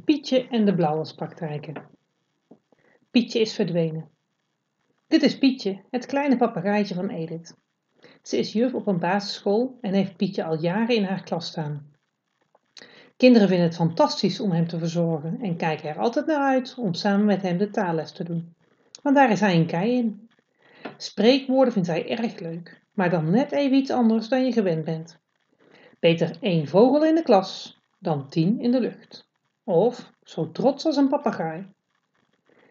Pietje en de blauwaspraktijken. Pietje is verdwenen. Dit is Pietje, het kleine papegaaitje van Edith. Ze is juf op een basisschool en heeft Pietje al jaren in haar klas staan. Kinderen vinden het fantastisch om hem te verzorgen en kijken er altijd naar uit om samen met hem de taalles te doen. Want daar is hij een kei in. Spreekwoorden vindt hij erg leuk, maar dan net even iets anders dan je gewend bent. Beter één vogel in de klas dan tien in de lucht. Of zo trots als een papegaai.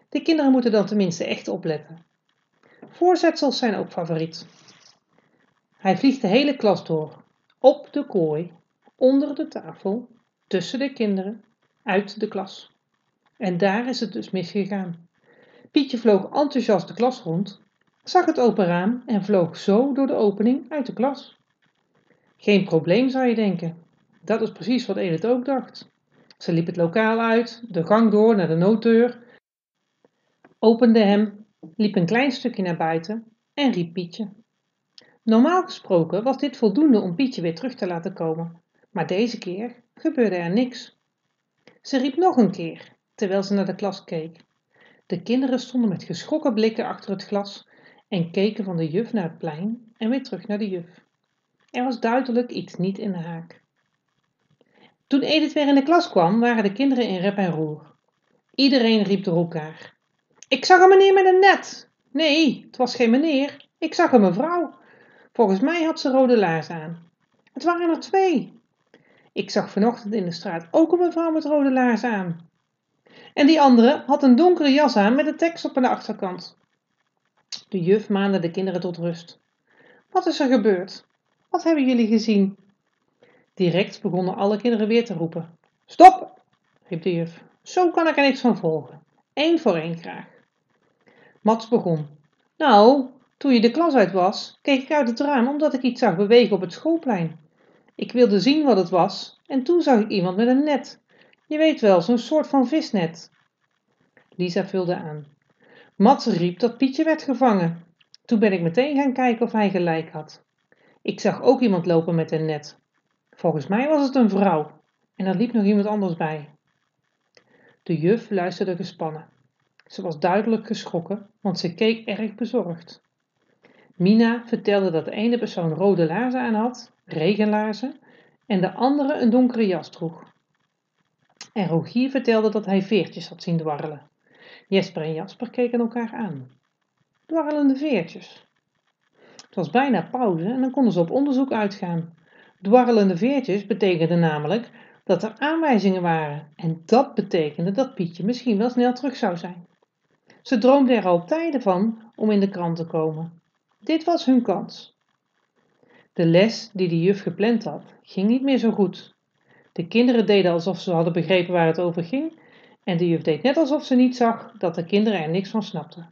De kinderen moeten dan tenminste echt opletten. Voorzetsels zijn ook favoriet. Hij vliegt de hele klas door. Op de kooi, onder de tafel, tussen de kinderen, uit de klas. En daar is het dus misgegaan. Pietje vloog enthousiast de klas rond, zag het open raam en vloog zo door de opening uit de klas. Geen probleem zou je denken. Dat is precies wat Edith ook dacht. Ze liep het lokaal uit, de gang door naar de nooddeur, opende hem, liep een klein stukje naar buiten en riep Pietje. Normaal gesproken was dit voldoende om Pietje weer terug te laten komen, maar deze keer gebeurde er niks. Ze riep nog een keer, terwijl ze naar de klas keek. De kinderen stonden met geschrokken blikken achter het glas en keken van de juf naar het plein en weer terug naar de juf. Er was duidelijk iets niet in de haak. Toen Edith weer in de klas kwam, waren de kinderen in rep en roer. Iedereen riep door elkaar. Ik zag een meneer met een net. Nee, het was geen meneer. Ik zag een mevrouw. Volgens mij had ze rode laars aan. Het waren er twee. Ik zag vanochtend in de straat ook een mevrouw met rode laars aan. En die andere had een donkere jas aan met een tekst op de achterkant. De juf maande de kinderen tot rust. Wat is er gebeurd? Wat hebben jullie gezien? Direct begonnen alle kinderen weer te roepen. Stop, riep de juf. Zo kan ik er niks van volgen. Eén voor één graag. Mats begon. Nou, toen je de klas uit was, keek ik uit het raam omdat ik iets zag bewegen op het schoolplein. Ik wilde zien wat het was en toen zag ik iemand met een net. Je weet wel, zo'n soort van visnet. Lisa vulde aan. Mats riep dat Pietje werd gevangen. Toen ben ik meteen gaan kijken of hij gelijk had. Ik zag ook iemand lopen met een net. Volgens mij was het een vrouw en er liep nog iemand anders bij. De juf luisterde gespannen. Ze was duidelijk geschrokken, want ze keek erg bezorgd. Mina vertelde dat de ene persoon rode laarzen aan had, regenlaarzen, en de andere een donkere jas droeg. En Rogier vertelde dat hij veertjes had zien dwarrelen. Jesper en Jasper keken elkaar aan. Dwarrelende veertjes. Het was bijna pauze en dan konden ze op onderzoek uitgaan. Dwarrelende veertjes betekende namelijk dat er aanwijzingen waren en dat betekende dat Pietje misschien wel snel terug zou zijn. Ze droomden er al tijden van om in de krant te komen. Dit was hun kans. De les die de juf gepland had, ging niet meer zo goed. De kinderen deden alsof ze hadden begrepen waar het over ging en de juf deed net alsof ze niet zag dat de kinderen er niks van snapten.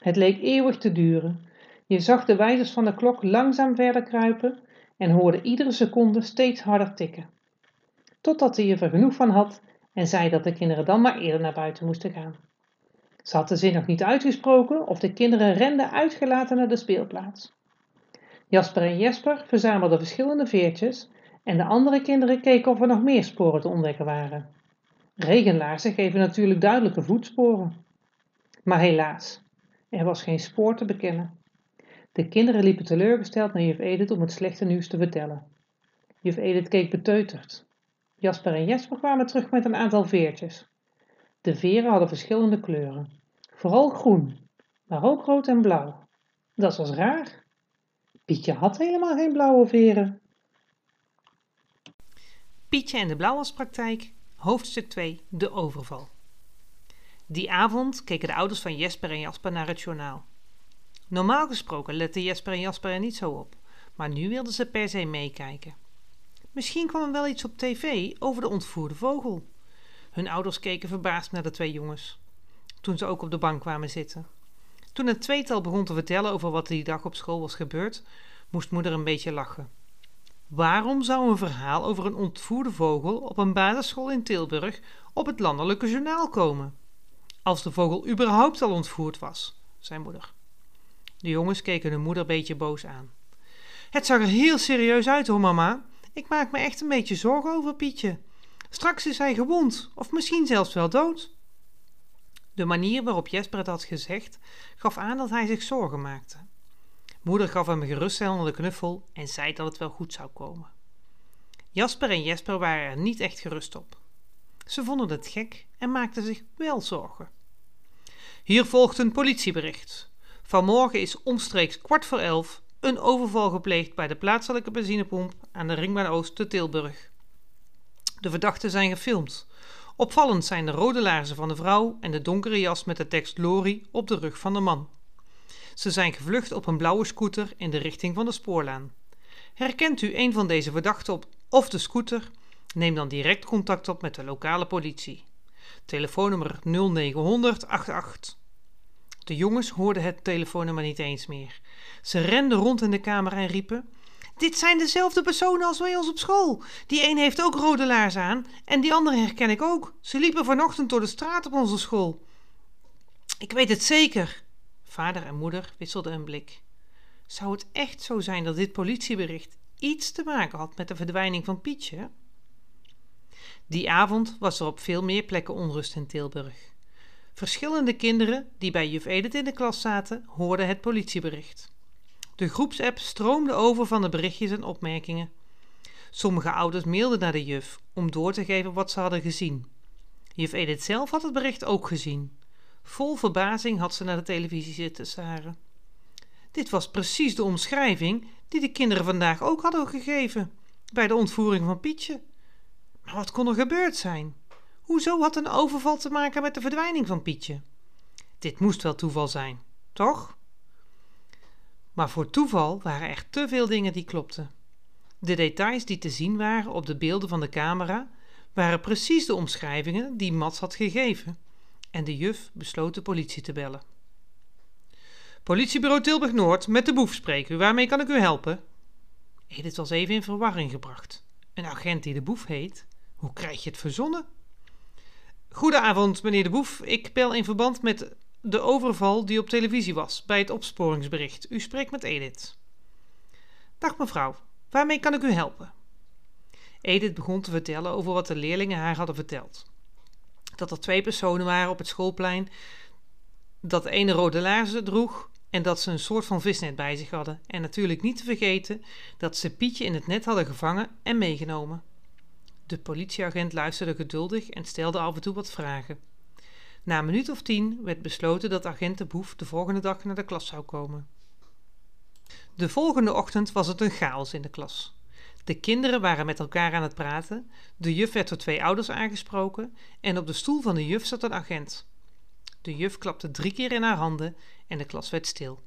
Het leek eeuwig te duren. Je zag de wijzers van de klok langzaam verder kruipen en hoorde iedere seconde steeds harder tikken. Totdat juf er genoeg van had en zei dat de kinderen dan maar eerder naar buiten moesten gaan. Ze had de zin nog niet uitgesproken of de kinderen renden uitgelaten naar de speelplaats. Jasper en Jesper verzamelden verschillende veertjes en de andere kinderen keken of er nog meer sporen te ontdekken waren. Regenlaarzen geven natuurlijk duidelijke voetsporen. Maar helaas, er was geen spoor te bekennen. De kinderen liepen teleurgesteld naar juf Edith om het slechte nieuws te vertellen. Juf Edith keek beteuterd. Jasper en Jesper kwamen terug met een aantal veertjes. De veren hadden verschillende kleuren. Vooral groen, maar ook rood en blauw. Dat was raar. Pietje had helemaal geen blauwe veren. Pietje en de blauwaspraktijk, hoofdstuk 2, de overval. Die avond keken de ouders van Jesper en Jasper naar het journaal. Normaal gesproken letten Jesper en Jasper er niet zo op, maar nu wilden ze per se meekijken. Misschien kwam er wel iets op tv over de ontvoerde vogel. Hun ouders keken verbaasd naar de twee jongens, toen ze ook op de bank kwamen zitten. Toen het tweetal begon te vertellen over wat die dag op school was gebeurd, moest moeder een beetje lachen. Waarom zou een verhaal over een ontvoerde vogel op een basisschool in Tilburg op het landelijke journaal komen? Als de vogel überhaupt al ontvoerd was, zei moeder. De jongens keken hun moeder een beetje boos aan. Het zag er heel serieus uit hoor, mama. Ik maak me echt een beetje zorgen over Pietje. Straks is hij gewond of misschien zelfs wel dood. De manier waarop Jesper het had gezegd gaf aan dat hij zich zorgen maakte. Moeder gaf hem een geruststellende knuffel en zei dat het wel goed zou komen. Jasper en Jesper waren er niet echt gerust op. Ze vonden het gek en maakten zich wel zorgen. Hier volgt een politiebericht. Vanmorgen is omstreeks kwart voor elf een overval gepleegd bij de plaatselijke benzinepomp aan de Ringbaan Oost te Tilburg. De verdachten zijn gefilmd. Opvallend zijn de rode laarzen van de vrouw en de donkere jas met de tekst Lori op de rug van de man. Ze zijn gevlucht op een blauwe scooter in de richting van de spoorlaan. Herkent u een van deze verdachten op of de scooter? Neem dan direct contact op met de lokale politie. Telefoonnummer 0900 88. De jongens hoorden het telefoonnummer niet eens meer. Ze renden rond in de kamer en riepen: Dit zijn dezelfde personen als bij ons op school. Die een heeft ook rode laars aan en die andere herken ik ook. Ze liepen vanochtend door de straat op onze school. Ik weet het zeker. Vader en moeder wisselden een blik. Zou het echt zo zijn dat dit politiebericht iets te maken had met de verdwijning van Pietje? Die avond was er op veel meer plekken onrust in Tilburg. Verschillende kinderen die bij juf Edith in de klas zaten, hoorden het politiebericht. De groepsapp stroomde over van de berichtjes en opmerkingen. Sommige ouders mailden naar de juf om door te geven wat ze hadden gezien. Juf Edith zelf had het bericht ook gezien. Vol verbazing had ze naar de televisie zitten staren. Dit was precies de omschrijving die de kinderen vandaag ook hadden gegeven bij de ontvoering van Pietje. Maar wat kon er gebeurd zijn? Hoezo had een overval te maken met de verdwijning van Pietje? Dit moest wel toeval zijn, toch? Maar voor toeval waren er te veel dingen die klopten. De details die te zien waren op de beelden van de camera waren precies de omschrijvingen die Mats had gegeven en de juf besloot de politie te bellen. Politiebureau Tilburg Noord, met de boef spreken u. Waarmee kan ik u helpen? Edith was even in verwarring gebracht. Een agent die de boef heet? Hoe krijg je het verzonnen? Goedenavond, meneer de Boef. Ik bel in verband met de overval die op televisie was bij het opsporingsbericht. U spreekt met Edith. Dag mevrouw, waarmee kan ik u helpen? Edith begon te vertellen over wat de leerlingen haar hadden verteld. Dat er twee personen waren op het schoolplein, dat de ene rode laarzen droeg en dat ze een soort van visnet bij zich hadden. En natuurlijk niet te vergeten dat ze Pietje in het net hadden gevangen en meegenomen. De politieagent luisterde geduldig en stelde af en toe wat vragen. Na een minuut of tien werd besloten dat agent de Boef de volgende dag naar de klas zou komen. De volgende ochtend was het een chaos in de klas. De kinderen waren met elkaar aan het praten, de juf werd door twee ouders aangesproken en op de stoel van de juf zat een agent. De juf klapte drie keer in haar handen en de klas werd stil.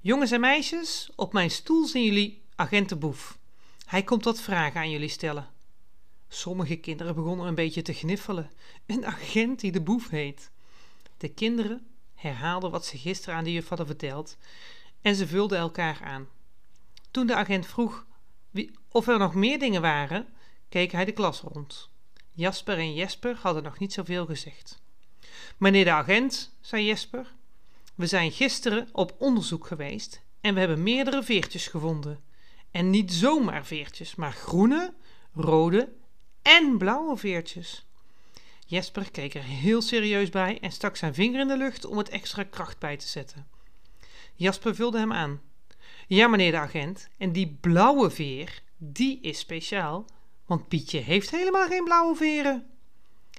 Jongens en meisjes, op mijn stoel zien jullie agent de Boef. Hij komt wat vragen aan jullie stellen. Sommige kinderen begonnen een beetje te gniffelen. Een agent die de boef heet. De kinderen herhaalden wat ze gisteren aan de juf hadden verteld en ze vulden elkaar aan. Toen de agent vroeg of er nog meer dingen waren, keek hij de klas rond. Jasper en Jesper hadden nog niet zoveel gezegd. Meneer de agent, zei Jesper, we zijn gisteren op onderzoek geweest en we hebben meerdere veertjes gevonden. En niet zomaar veertjes, maar groene, rode en blauwe veertjes. Jesper keek er heel serieus bij en stak zijn vinger in de lucht om het extra kracht bij te zetten. Jasper vulde hem aan. Ja, meneer de agent, en die blauwe veer, die is speciaal, want Pietje heeft helemaal geen blauwe veren.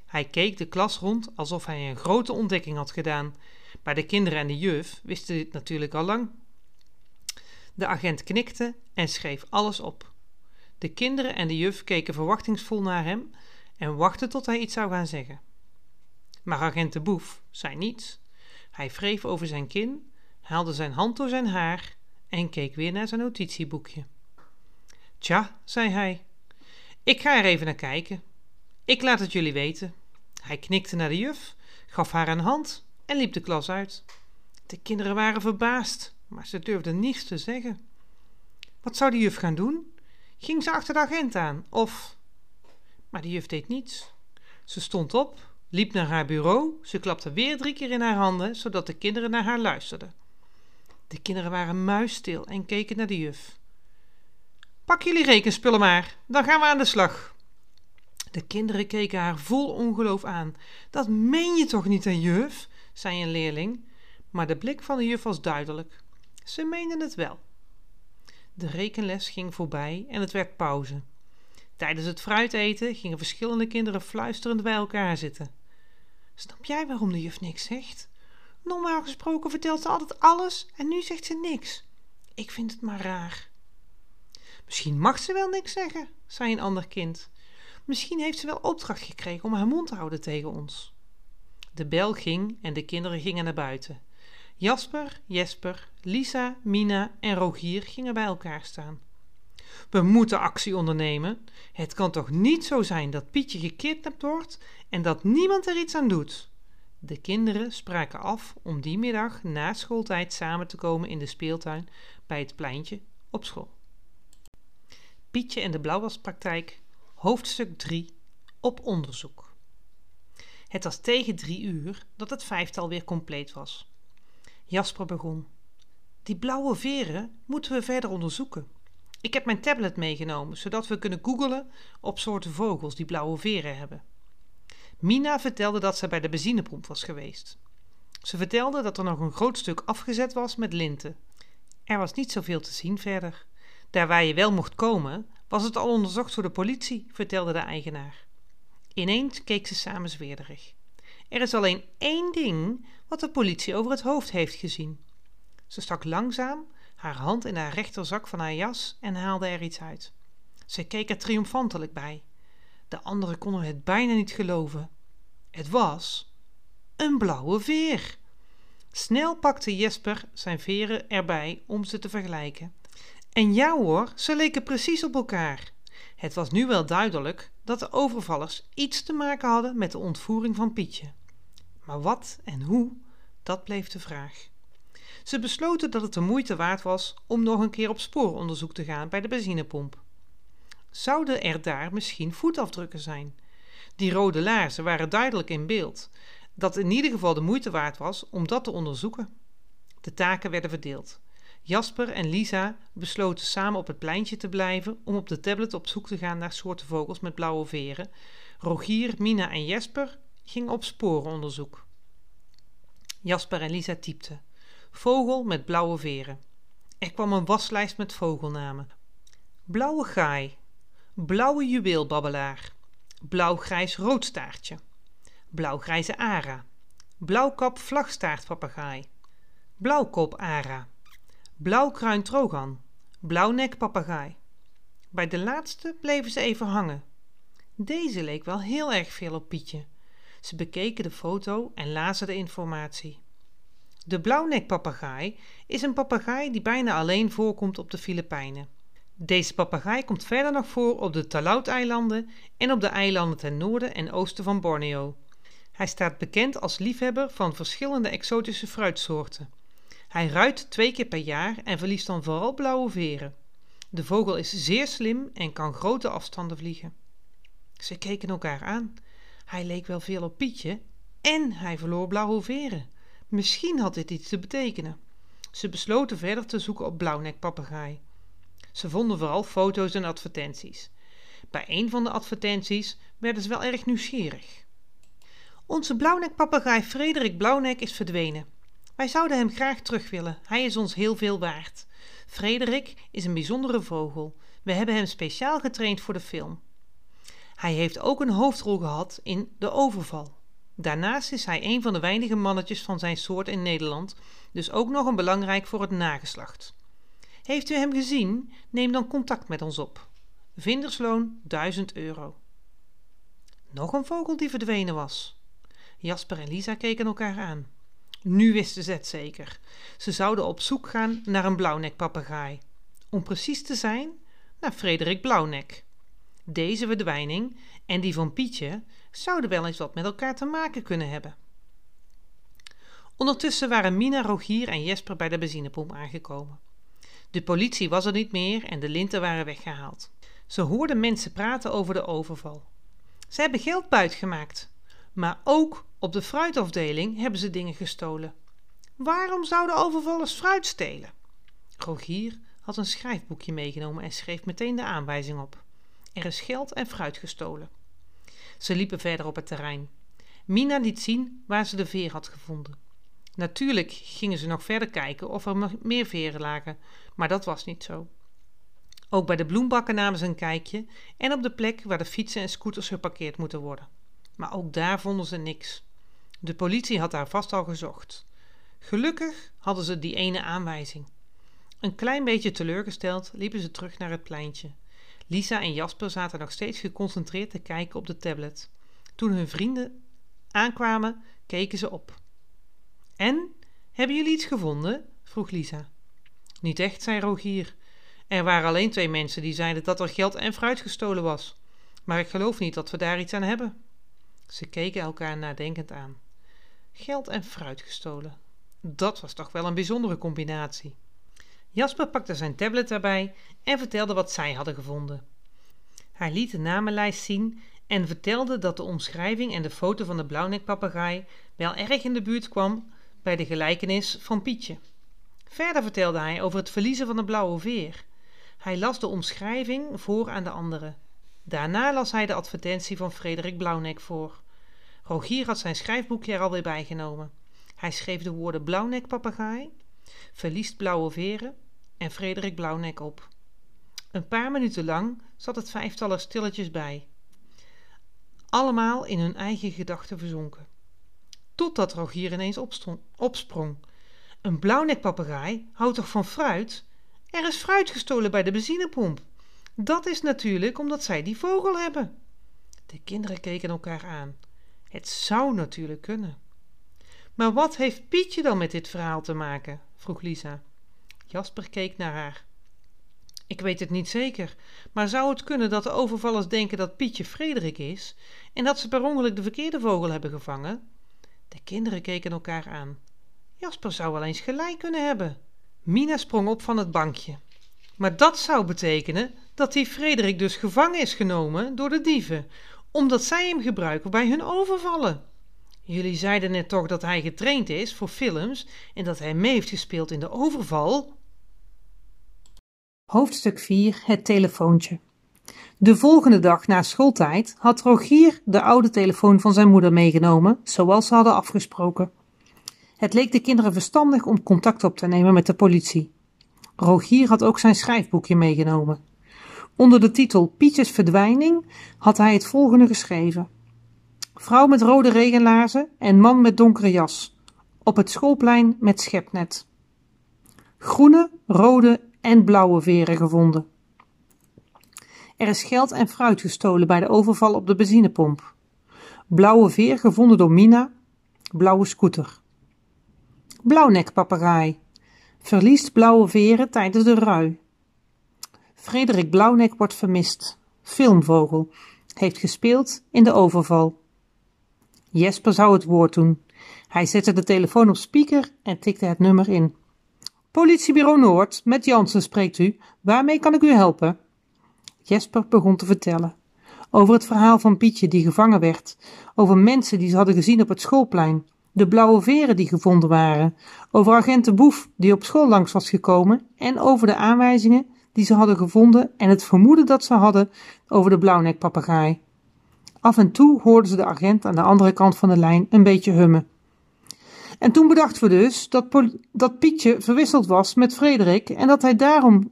Hij keek de klas rond alsof hij een grote ontdekking had gedaan, maar de kinderen en de juf wisten dit natuurlijk al lang. De agent knikte en schreef alles op. De kinderen en de juf keken verwachtingsvol naar hem en wachtten tot hij iets zou gaan zeggen. Maar agent de Boef zei niets. Hij wreef over zijn kin, haalde zijn hand door zijn haar en keek weer naar zijn notitieboekje. Tja, zei hij, ik ga er even naar kijken. Ik laat het jullie weten. Hij knikte naar de juf, gaf haar een hand en liep de klas uit. De kinderen waren verbaasd, maar ze durfden niets te zeggen. Wat zou de juf gaan doen? Ging ze achter de agent aan, of... Maar de juf deed niets. Ze stond op, liep naar haar bureau, ze klapte weer drie keer in haar handen, zodat de kinderen naar haar luisterden. De kinderen waren muisstil en keken naar de juf. Pak jullie rekenspullen maar, dan gaan we aan de slag. De kinderen keken haar vol ongeloof aan. Dat meen je toch niet, hè, juf? zei een leerling. Maar de blik van de juf was duidelijk. Ze meenden het wel. De rekenles ging voorbij en het werd pauze. Tijdens het fruiteten gingen verschillende kinderen fluisterend bij elkaar zitten. Snap jij waarom de juf niks zegt? Normaal gesproken vertelt ze altijd alles en nu zegt ze niks. Ik vind het maar raar. Misschien mag ze wel niks zeggen, zei een ander kind. Misschien heeft ze wel opdracht gekregen om haar mond te houden tegen ons. De bel ging en de kinderen gingen naar buiten. Jasper, Jesper, Lisa, Mina en Rogier gingen bij elkaar staan. We moeten actie ondernemen. Het kan toch niet zo zijn dat Pietje gekidnapt wordt en dat niemand er iets aan doet. De kinderen spraken af om die middag na schooltijd samen te komen in de speeltuin bij het pleintje op school. Pietje en de blauwwaspraktijk, hoofdstuk 3, op onderzoek. Het was tegen drie uur dat het vijftal weer compleet was. Jasper begon. Die blauwe veren moeten we verder onderzoeken. Ik heb mijn tablet meegenomen, zodat we kunnen googelen op soorten vogels die blauwe veren hebben. Mina vertelde dat ze bij de benzinepomp was geweest. Ze vertelde dat er nog een groot stuk afgezet was met linten. Er was niet zoveel te zien verder. Daar waar je wel mocht komen, was het al onderzocht door de politie, vertelde de eigenaar. Ineens keek ze samen zweerderig. Er is alleen één ding wat de politie over het hoofd heeft gezien. Ze stak langzaam haar hand in haar rechterzak van haar jas en haalde er iets uit. Ze keek er triomfantelijk bij. De anderen konden het bijna niet geloven. Het was een blauwe veer. Snel pakte Jesper zijn veren erbij om ze te vergelijken. En ja hoor, ze leken precies op elkaar. Het was nu wel duidelijk dat de overvallers iets te maken hadden met de ontvoering van Pietje. Maar wat en hoe, dat bleef de vraag. Ze besloten dat het de moeite waard was om nog een keer op spooronderzoek te gaan bij de benzinepomp. Zouden er daar misschien voetafdrukken zijn? Die rode laarzen waren duidelijk in beeld, dat in ieder geval de moeite waard was om dat te onderzoeken. De taken werden verdeeld. Jasper en Lisa besloten samen op het pleintje te blijven om op de tablet op zoek te gaan naar soorten vogels met blauwe veren. Rogier, Mina en Jesper gingen op sporenonderzoek. Jasper en Lisa typten. Vogel met blauwe veren. Er kwam een waslijst met vogelnamen. Blauwe gaai, blauwe juweelbabbelaar, blauwgrijs roodstaartje, blauwgrijze ara, blauwkap vlagstaartpapegaai, blauwkop ara, blauwkruin trogan, blauwnek papegaai. Bij de laatste bleven ze even hangen. Deze leek wel heel erg veel op Pietje. Ze bekeken de foto en lazen de informatie. De blauwnekpapegaai is een papegaai die bijna alleen voorkomt op de Filipijnen. Deze papegaai komt verder nog voor op de Talaut-eilanden en op de eilanden ten noorden en oosten van Borneo. Hij staat bekend als liefhebber van verschillende exotische fruitsoorten. Hij ruikt twee keer per jaar en verliest dan vooral blauwe veren. De vogel is zeer slim en kan grote afstanden vliegen. Ze keken elkaar aan. Hij leek wel veel op Pietje en hij verloor blauwe veren. Misschien had dit iets te betekenen. Ze besloten verder te zoeken op blauwnekpapegaai. Ze vonden vooral foto's en advertenties. Bij een van de advertenties werden ze wel erg nieuwsgierig. Onze blauwnekpapegaai Frederik Blauwnek is verdwenen. Wij zouden hem graag terug willen. Hij is ons heel veel waard. Frederik is een bijzondere vogel. We hebben hem speciaal getraind voor de film. Hij heeft ook een hoofdrol gehad in De Overval. Daarnaast is hij een van de weinige mannetjes van zijn soort in Nederland, dus ook nog een belangrijk voor het nageslacht. Heeft u hem gezien? Neem dan contact met ons op. Vindersloon 1000 euro. Nog een vogel die verdwenen was. Jasper en Lisa keken elkaar aan. Nu wisten ze het zeker. Ze zouden op zoek gaan naar een blauwnekpapegaai. Om precies te zijn, naar Frederik Blauwnek. Deze verdwijning en die van Pietje zouden wel eens wat met elkaar te maken kunnen hebben. Ondertussen waren Mina, Rogier en Jesper bij de benzinepomp aangekomen. De politie was er niet meer en de linten waren weggehaald. Ze hoorden mensen praten over de overval. Ze hebben geld buitgemaakt, maar ook op de fruitafdeling hebben ze dingen gestolen. Waarom zouden overvallers fruit stelen? Rogier had een schrijfboekje meegenomen en schreef meteen de aanwijzing op. Er is geld en fruit gestolen. Ze liepen verder op het terrein. Mina liet zien waar ze de veer had gevonden. Natuurlijk gingen ze nog verder kijken of er meer veren lagen, maar dat was niet zo. Ook bij de bloembakken namen ze een kijkje en op de plek waar de fietsen en scooters geparkeerd moeten worden. Maar ook daar vonden ze niks. De politie had daar vast al gezocht. Gelukkig hadden ze die ene aanwijzing. Een klein beetje teleurgesteld liepen ze terug naar het pleintje. Lisa en Jasper zaten nog steeds geconcentreerd te kijken op de tablet. Toen hun vrienden aankwamen, keken ze op. En, hebben jullie iets gevonden? vroeg Lisa. Niet echt, zei Rogier. Er waren alleen twee mensen die zeiden dat er geld en fruit gestolen was. Maar ik geloof niet dat we daar iets aan hebben. Ze keken elkaar nadenkend aan. Geld en fruit gestolen. Dat was toch wel een bijzondere combinatie. Jasper pakte zijn tablet erbij en vertelde wat zij hadden gevonden. Hij liet de namenlijst zien en vertelde dat de omschrijving en de foto van de blauwnekpapegaai wel erg in de buurt kwam bij de gelijkenis van Pietje. Verder vertelde hij over het verliezen van de blauwe veer. Hij las de omschrijving voor aan de anderen. Daarna las hij de advertentie van Frederik Blauwnek voor. Rogier had zijn schrijfboekje er alweer bijgenomen. Hij schreef de woorden blauwnekpapegaai, verliest blauwe veren en Frederik Blauwnek op. Een paar minuten lang zat het vijftal er stilletjes bij. Allemaal in hun eigen gedachten verzonken. Totdat Rogier ineens opstond, opsprong. Een blauwnekpapegaai houdt toch van fruit? Er is fruit gestolen bij de benzinepomp. Dat is natuurlijk omdat zij die vogel hebben. De kinderen keken elkaar aan. Het zou natuurlijk kunnen. Maar wat heeft Pietje dan met dit verhaal te maken? Vroeg Lisa. Jasper keek naar haar. Ik weet het niet zeker, maar zou het kunnen dat de overvallers denken dat Pietje Frederik is en dat ze per ongeluk de verkeerde vogel hebben gevangen? De kinderen keken elkaar aan. Jasper zou wel eens gelijk kunnen hebben. Mina sprong op van het bankje. Maar dat zou betekenen dat die Frederik dus gevangen is genomen door de dieven, omdat zij hem gebruiken bij hun overvallen. Jullie zeiden net toch dat hij getraind is voor films en dat hij mee heeft gespeeld in de overval? Hoofdstuk 4 Het telefoontje. De volgende dag na schooltijd had Rogier de oude telefoon van zijn moeder meegenomen, zoals ze hadden afgesproken. Het leek de kinderen verstandig om contact op te nemen met de politie. Rogier had ook zijn schrijfboekje meegenomen. Onder de titel Pietjes verdwijning had hij het volgende geschreven: Vrouw met rode regenlaarzen en man met donkere jas. Op het schoolplein met schepnet. Groene, rode en blauwe veren gevonden. Er is geld en fruit gestolen bij de overval op de benzinepomp. Blauwe veer gevonden door Mina. Blauwe scooter. Blauwnekpapegaai. Verliest blauwe veren tijdens de rui. Frederik Blauwnek wordt vermist. Filmvogel. Heeft gespeeld in de overval. Jesper zou het woord doen. Hij zette de telefoon op speaker en tikte het nummer in. Politiebureau Noord, met Jansen spreekt u. Waarmee kan ik u helpen? Jesper begon te vertellen. Over het verhaal van Pietje die gevangen werd. Over mensen die ze hadden gezien op het schoolplein de blauwe veren die gevonden waren, over agenten Boef die op school langs was gekomen en over de aanwijzingen die ze hadden gevonden en het vermoeden dat ze hadden over de blauwnekpapegaai. Af en toe hoorden ze de agent aan de andere kant van de lijn een beetje hummen. En toen bedachten we dus dat, dat Pietje verwisseld was met Frederik en dat hij daarom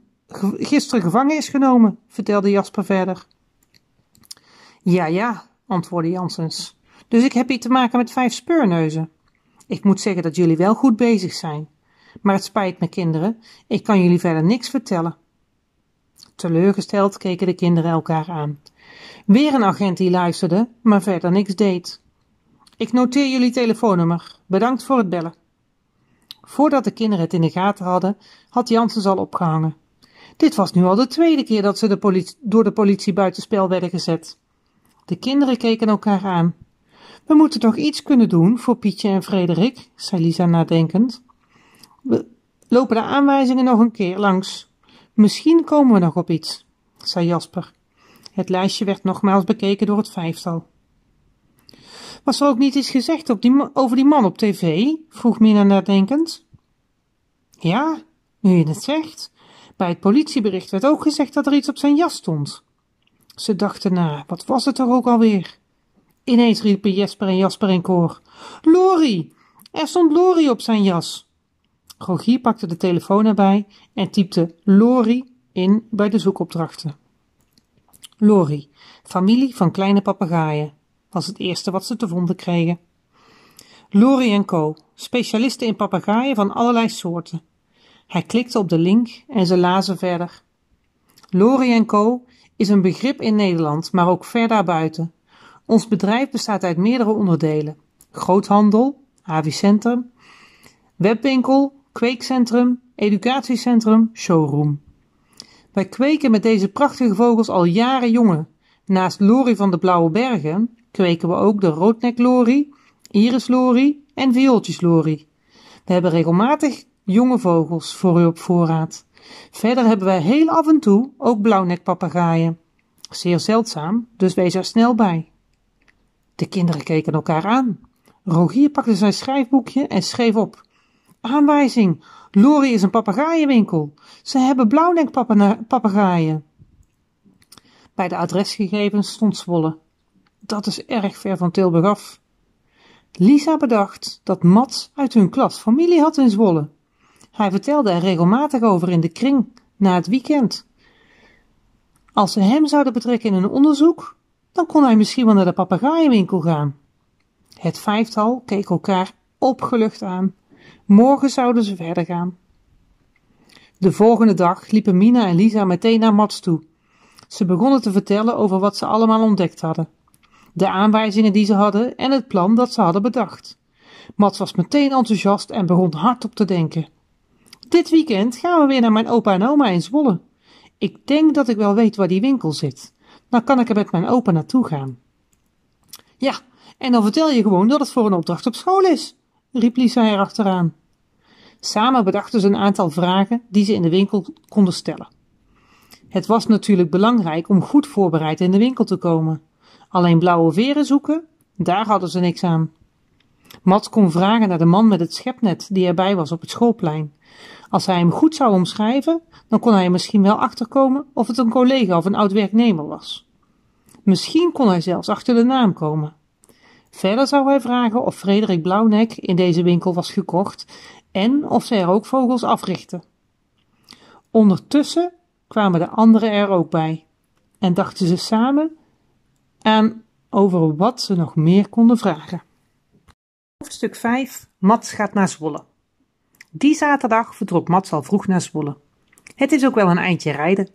gisteren gevangen is genomen, vertelde Jasper verder. Ja, ja, antwoordde Jansens. Dus ik heb hier te maken met vijf speurneuzen. Ik moet zeggen dat jullie wel goed bezig zijn. Maar het spijt me, kinderen, ik kan jullie verder niks vertellen. Teleurgesteld keken de kinderen elkaar aan. Weer een agent die luisterde, maar verder niks deed. Ik noteer jullie telefoonnummer. Bedankt voor het bellen. Voordat de kinderen het in de gaten hadden, had Jansen al opgehangen. Dit was nu al de tweede keer dat ze door de politie buitenspel werden gezet. De kinderen keken elkaar aan. We moeten toch iets kunnen doen voor Pietje en Frederik, zei Lisa nadenkend. We lopen de aanwijzingen nog een keer langs. Misschien komen we nog op iets, zei Jasper. Het lijstje werd nogmaals bekeken door het vijftal. Was er ook niet iets gezegd op die, over die man op tv? vroeg Mina nadenkend. Ja, nu je het zegt. Bij het politiebericht werd ook gezegd dat er iets op zijn jas stond. Ze dachten na, wat was het toch ook alweer? Ineens riepen Jesper en Jasper in koor. Lori! Er stond Lori op zijn jas. Rogier pakte de telefoon erbij en typte Lori in bij de zoekopdrachten. Lori, familie van kleine papegaaien, was het eerste wat ze te vonden kregen. Lori Co, specialisten in papegaaien van allerlei soorten. Hij klikte op de link en ze lazen verder. Lori Co is een begrip in Nederland, maar ook ver daarbuiten. Ons bedrijf bestaat uit meerdere onderdelen: groothandel, avicentrum, webwinkel, kweekcentrum, educatiecentrum, showroom. Wij kweken met deze prachtige vogels al jaren jongen. Naast Lori van de Blauwe Bergen kweken we ook de roodneklori, irislori en viooltjeslori. We hebben regelmatig jonge vogels voor u op voorraad. Verder hebben wij heel af en toe ook blauwnekpapegaaien. Zeer zeldzaam, dus wees er snel bij. De kinderen keken elkaar aan. Rogier pakte zijn schrijfboekje en schreef op. Aanwijzing. Lori is een papegaaienwinkel. Ze hebben blauwnekpapegaaien. Bij de adresgegevens stond Zwolle. Dat is erg ver van Tilburg af. Lisa bedacht dat Mats uit hun klas familie had in Zwolle. Hij vertelde er regelmatig over in de kring na het weekend. Als ze hem zouden betrekken in een onderzoek, dan kon hij misschien wel naar de papegaaienwinkel gaan. Het vijftal keek elkaar opgelucht aan. Morgen zouden ze verder gaan. De volgende dag liepen Mina en Lisa meteen naar Mats toe. Ze begonnen te vertellen over wat ze allemaal ontdekt hadden, de aanwijzingen die ze hadden en het plan dat ze hadden bedacht. Mats was meteen enthousiast en begon hardop te denken. Dit weekend gaan we weer naar mijn opa en oma in Zwolle. Ik denk dat ik wel weet waar die winkel zit. Dan kan ik er met mijn opa naartoe gaan. Ja, en dan vertel je gewoon dat het voor een opdracht op school is, riep Lisa erachteraan. Samen bedachten ze een aantal vragen die ze in de winkel konden stellen. Het was natuurlijk belangrijk om goed voorbereid in de winkel te komen. Alleen blauwe veren zoeken, daar hadden ze niks aan. Mats kon vragen naar de man met het schepnet die erbij was op het schoolplein. Als hij hem goed zou omschrijven, dan kon hij misschien wel achterkomen of het een collega of een oud werknemer was. Misschien kon hij zelfs achter de naam komen. Verder zou hij vragen of Frederik Blauwnek in deze winkel was gekocht en of ze er ook vogels africhten. Ondertussen kwamen de anderen er ook bij en dachten ze samen aan over wat ze nog meer konden vragen. Hoofdstuk 5 Mats gaat naar Zwolle. Die zaterdag vertrok Mats al vroeg naar Zwolle. Het is ook wel een eindje rijden.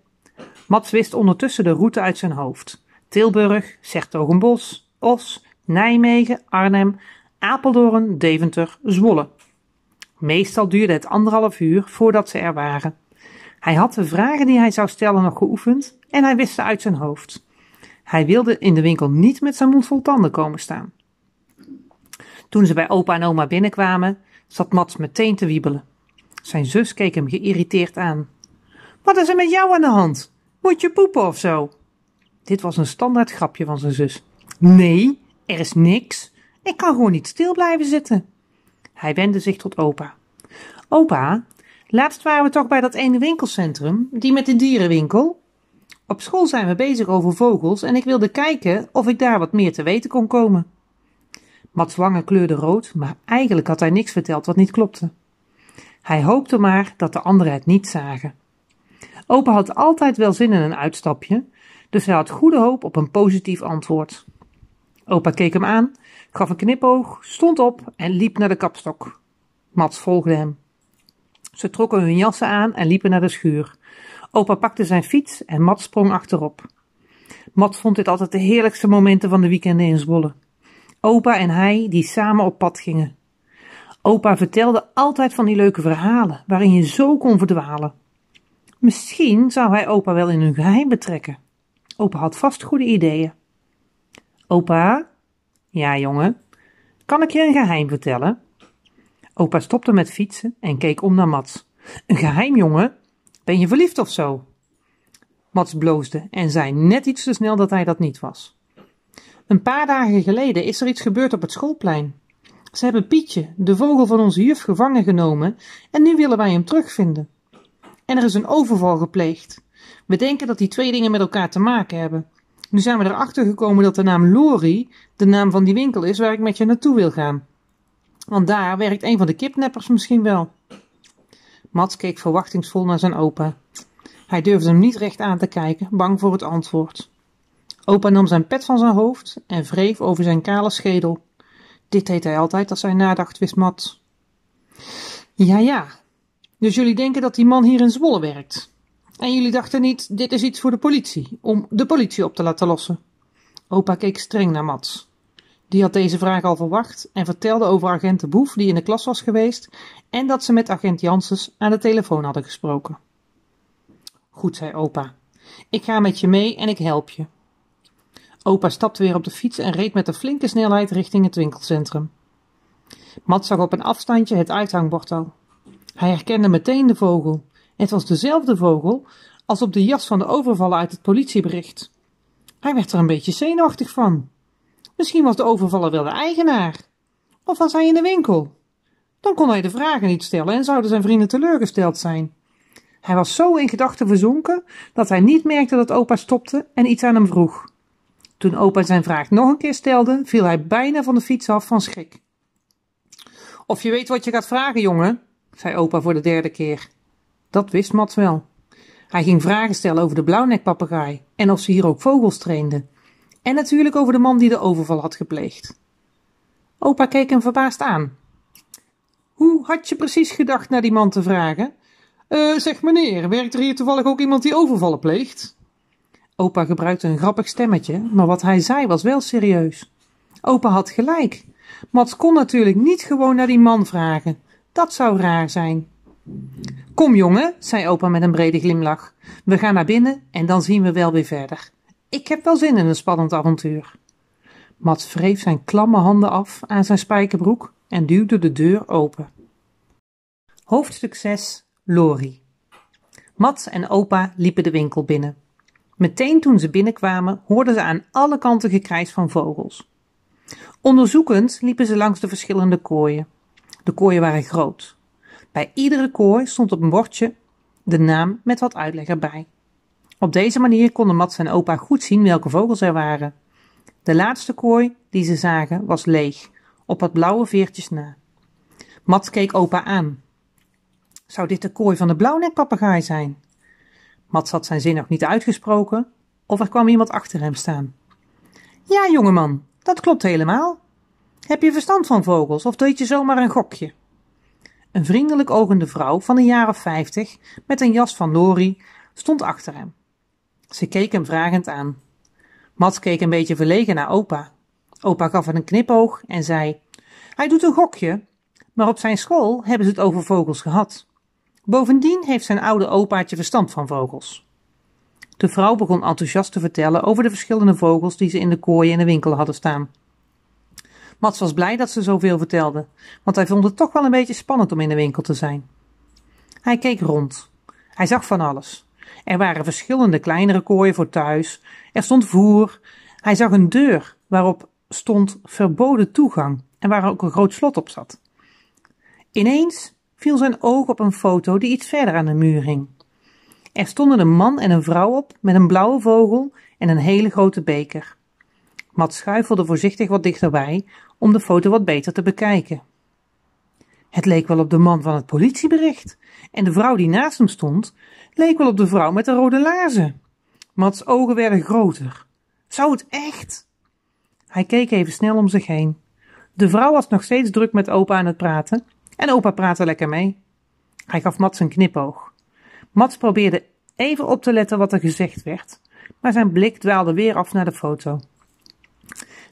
Mats wist ondertussen de route uit zijn hoofd. Tilburg, Sertogenbos, Os, Nijmegen, Arnhem, Apeldoorn, Deventer, Zwolle. Meestal duurde het anderhalf uur voordat ze er waren. Hij had de vragen die hij zou stellen nog geoefend en hij wist ze uit zijn hoofd. Hij wilde in de winkel niet met zijn mond vol tanden komen staan. Toen ze bij opa en oma binnenkwamen, zat Mats meteen te wiebelen. Zijn zus keek hem geïrriteerd aan. Wat is er met jou aan de hand? Moet je poepen of zo? Dit was een standaard grapje van zijn zus. Nee, er is niks. Ik kan gewoon niet stil blijven zitten. Hij wendde zich tot opa. Opa, laatst waren we toch bij dat ene winkelcentrum, die met de dierenwinkel? Op school zijn we bezig over vogels en ik wilde kijken of ik daar wat meer te weten kon komen. Mats wangen kleurde rood, maar eigenlijk had hij niks verteld wat niet klopte. Hij hoopte maar dat de anderen het niet zagen. Opa had altijd wel zin in een uitstapje, dus hij had goede hoop op een positief antwoord. Opa keek hem aan, gaf een knipoog, stond op en liep naar de kapstok. Mats volgde hem. Ze trokken hun jassen aan en liepen naar de schuur. Opa pakte zijn fiets en Mats sprong achterop. Mats vond dit altijd de heerlijkste momenten van de weekenden in Zwolle. Opa en hij die samen op pad gingen. Opa vertelde altijd van die leuke verhalen waarin je zo kon verdwalen. Misschien zou hij opa wel in hun geheim betrekken. Opa had vast goede ideeën. Opa? Ja, jongen. Kan ik je een geheim vertellen? Opa stopte met fietsen en keek om naar Mats. Een geheim, jongen? Ben je verliefd of zo? Mats bloosde en zei net iets te snel dat hij dat niet was. Een paar dagen geleden is er iets gebeurd op het schoolplein. Ze hebben Pietje, de vogel van onze juf, gevangen genomen en nu willen wij hem terugvinden. En er is een overval gepleegd. We denken dat die twee dingen met elkaar te maken hebben. Nu zijn we erachter gekomen dat de naam Lori de naam van die winkel is waar ik met je naartoe wil gaan. Want daar werkt een van de kidnappers misschien wel. Mats keek verwachtingsvol naar zijn opa. Hij durfde hem niet recht aan te kijken, bang voor het antwoord. Opa nam zijn pet van zijn hoofd en wreef over zijn kale schedel. Dit deed hij altijd als hij nadacht, wist Mats. Ja, ja. Dus jullie denken dat die man hier in Zwolle werkt? En jullie dachten niet, dit is iets voor de politie, om de politie op te laten lossen? Opa keek streng naar Mats. Die had deze vraag al verwacht en vertelde over agent de Boef die in de klas was geweest en dat ze met agent Janssens aan de telefoon hadden gesproken. Goed, zei opa. Ik ga met je mee en ik help je. Opa stapte weer op de fiets en reed met een flinke snelheid richting het winkelcentrum. Mats zag op een afstandje het uithangbord al. Hij herkende meteen de vogel. Het was dezelfde vogel als op de jas van de overvallen uit het politiebericht. Hij werd er een beetje zenuwachtig van. Misschien was de overvaller wel de eigenaar. Of was hij in de winkel? Dan kon hij de vragen niet stellen en zouden zijn vrienden teleurgesteld zijn. Hij was zo in gedachten verzonken dat hij niet merkte dat opa stopte en iets aan hem vroeg. Toen opa zijn vraag nog een keer stelde, viel hij bijna van de fiets af van schrik. Of je weet wat je gaat vragen, jongen, zei opa voor de derde keer. Dat wist Mats wel. Hij ging vragen stellen over de blauwnekpapegaai en of ze hier ook vogels trainden. En natuurlijk over de man die de overval had gepleegd. Opa keek hem verbaasd aan. Hoe had je precies gedacht naar die man te vragen? Uh, zeg meneer, werkt er hier toevallig ook iemand die overvallen pleegt? Opa gebruikte een grappig stemmetje, maar wat hij zei was wel serieus. Opa had gelijk. Mats kon natuurlijk niet gewoon naar die man vragen. Dat zou raar zijn. Kom jongen, zei opa met een brede glimlach. We gaan naar binnen en dan zien we wel weer verder. Ik heb wel zin in een spannend avontuur. Mats wreef zijn klamme handen af aan zijn spijkerbroek en duwde de deur open. Hoofdstuk 6 Lori Mats en opa liepen de winkel binnen. Meteen toen ze binnenkwamen hoorden ze aan alle kanten gekrijs van vogels. Onderzoekend liepen ze langs de verschillende kooien. De kooien waren groot. Bij iedere kooi stond op een bordje de naam met wat uitleg erbij. Op deze manier konden Mats en opa goed zien welke vogels er waren. De laatste kooi die ze zagen was leeg, op wat blauwe veertjes na. Mats keek opa aan. Zou dit de kooi van de blauwnekpapegaai zijn? Mats had zijn zin nog niet uitgesproken, of er kwam iemand achter hem staan. Ja, jongeman, dat klopt helemaal. Heb je verstand van vogels of deed je zomaar een gokje? Een vriendelijk ogende vrouw van een jaar of vijftig, met een jas van Lori, stond achter hem. Ze keek hem vragend aan. Mats keek een beetje verlegen naar opa. Opa gaf hem een knipoog en zei: Hij doet een gokje, maar op zijn school hebben ze het over vogels gehad. Bovendien heeft zijn oude opaatje verstand van vogels. De vrouw begon enthousiast te vertellen over de verschillende vogels die ze in de kooien in de winkel hadden staan. Mats was blij dat ze zoveel vertelde, want hij vond het toch wel een beetje spannend om in de winkel te zijn. Hij keek rond. Hij zag van alles. Er waren verschillende kleinere kooien voor thuis. Er stond voer. Hij zag een deur waarop stond verboden toegang en waar ook een groot slot op zat. Ineens viel zijn oog op een foto die iets verder aan de muur hing. Er stonden een man en een vrouw op met een blauwe vogel en een hele grote beker. Mat schuifelde voorzichtig wat dichterbij om de foto wat beter te bekijken. Het leek wel op de man van het politiebericht en de vrouw die naast hem stond leek wel op de vrouw met de rode laarzen. Mats ogen werden groter. Zou het echt? Hij keek even snel om zich heen. De vrouw was nog steeds druk met opa aan het praten en opa praatte lekker mee. Hij gaf Mats een knipoog. Mats probeerde even op te letten wat er gezegd werd, maar zijn blik dwaalde weer af naar de foto.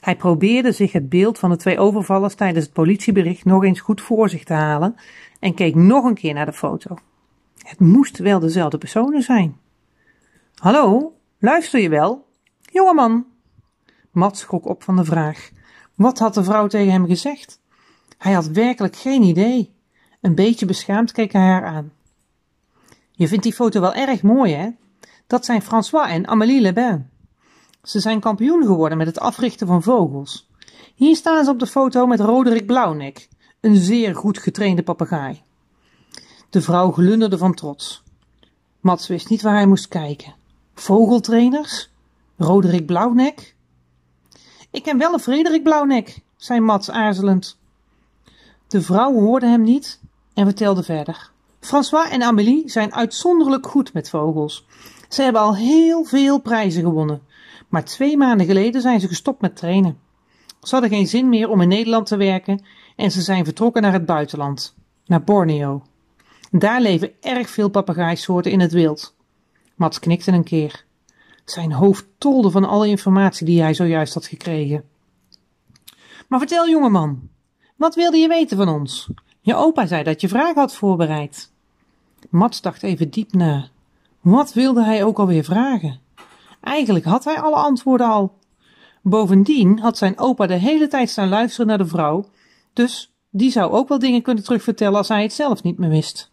Hij probeerde zich het beeld van de twee overvallers tijdens het politiebericht nog eens goed voor zich te halen en keek nog een keer naar de foto. Het moest wel dezelfde personen zijn. Hallo, luister je wel? Jongeman. Mats schrok op van de vraag. Wat had de vrouw tegen hem gezegd? Hij had werkelijk geen idee. Een beetje beschaamd keek hij haar aan. Je vindt die foto wel erg mooi, hè? Dat zijn François en Amélie Lebin. Ze zijn kampioen geworden met het africhten van vogels. Hier staan ze op de foto met Roderick Blauwnek, een zeer goed getrainde papegaai. De vrouw glunderde van trots. Mats wist niet waar hij moest kijken. Vogeltrainers? Roderick Blauwnek? Ik ken wel een Frederik Blauwnek, zei Mats aarzelend. De vrouw hoorde hem niet en vertelde verder. François en Amélie zijn uitzonderlijk goed met vogels. Ze hebben al heel veel prijzen gewonnen, maar twee maanden geleden zijn ze gestopt met trainen. Ze hadden geen zin meer om in Nederland te werken en ze zijn vertrokken naar het buitenland, naar Borneo. Daar leven erg veel papegaaisoorten in het wild. Mats knikte een keer. Zijn hoofd tolde van alle informatie die hij zojuist had gekregen. Maar vertel, jongeman, wat wilde je weten van ons? Je opa zei dat je vragen had voorbereid. Mats dacht even diep na. Wat wilde hij ook alweer vragen? Eigenlijk had hij alle antwoorden al. Bovendien had zijn opa de hele tijd staan luisteren naar de vrouw, dus die zou ook wel dingen kunnen terugvertellen als hij het zelf niet meer wist.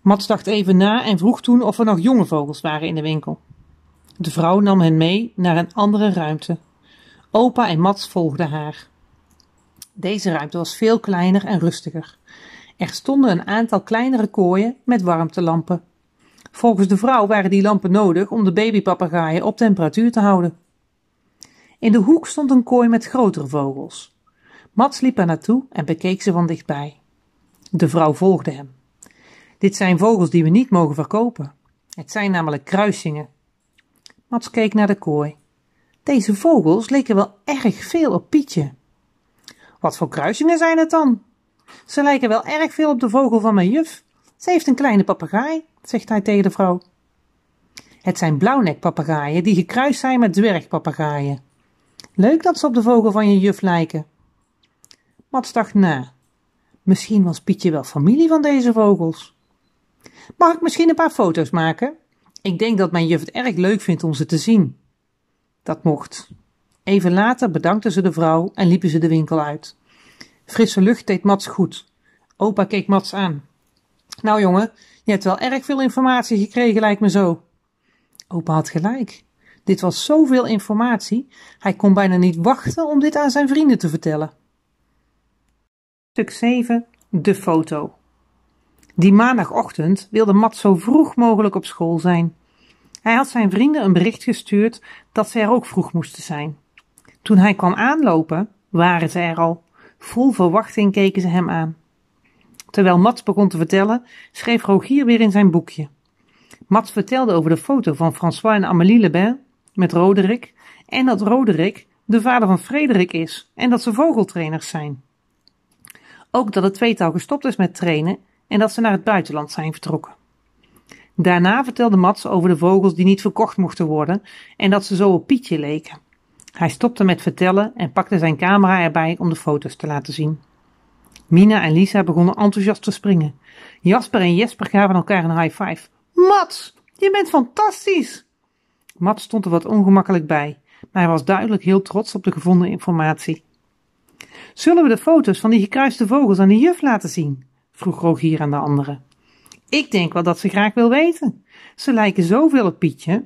Mats dacht even na en vroeg toen of er nog jonge vogels waren in de winkel. De vrouw nam hen mee naar een andere ruimte. Opa en Mats volgden haar. Deze ruimte was veel kleiner en rustiger. Er stonden een aantal kleinere kooien met warmtelampen. Volgens de vrouw waren die lampen nodig om de babypapagaaien op temperatuur te houden. In de hoek stond een kooi met grotere vogels. Mats liep er naartoe en bekeek ze van dichtbij. De vrouw volgde hem. Dit zijn vogels die we niet mogen verkopen. Het zijn namelijk kruisingen. Mats keek naar de kooi. Deze vogels leken wel erg veel op Pietje. Wat voor kruisingen zijn het dan? Ze lijken wel erg veel op de vogel van mijn juf. Ze heeft een kleine papegaai, zegt hij tegen de vrouw. Het zijn blauwnekpapegaaien die gekruist zijn met dwergpapegaaien. Leuk dat ze op de vogel van je juf lijken. Mats dacht na. Misschien was Pietje wel familie van deze vogels. Mag ik misschien een paar foto's maken? Ik denk dat mijn juf het erg leuk vindt om ze te zien. Dat mocht. Even later bedankte ze de vrouw en liepen ze de winkel uit. Frisse lucht deed Mats goed. Opa keek Mats aan. Nou jongen, je hebt wel erg veel informatie gekregen, lijkt me zo. Opa had gelijk. Dit was zoveel informatie, hij kon bijna niet wachten om dit aan zijn vrienden te vertellen. Stuk 7. De foto. Die maandagochtend wilde Mats zo vroeg mogelijk op school zijn. Hij had zijn vrienden een bericht gestuurd dat ze er ook vroeg moesten zijn. Toen hij kwam aanlopen, waren ze er al. Vol verwachting keken ze hem aan. Terwijl Mats begon te vertellen, schreef Rogier weer in zijn boekje. Mats vertelde over de foto van François en Amélie Lebin met Roderick en dat Roderick de vader van Frederik is en dat ze vogeltrainers zijn. Ook dat het tweetal gestopt is met trainen en dat ze naar het buitenland zijn vertrokken. Daarna vertelde Mats over de vogels die niet verkocht mochten worden en dat ze zo op Pietje leken. Hij stopte met vertellen en pakte zijn camera erbij om de foto's te laten zien. Mina en Lisa begonnen enthousiast te springen. Jasper en Jesper gaven elkaar een high five. Mats, je bent fantastisch! Mats stond er wat ongemakkelijk bij, maar hij was duidelijk heel trots op de gevonden informatie. Zullen we de foto's van die gekruiste vogels aan de juf laten zien? vroeg Rogier aan de anderen. Ik denk wel dat ze graag wil weten. Ze lijken zoveel op Pietje.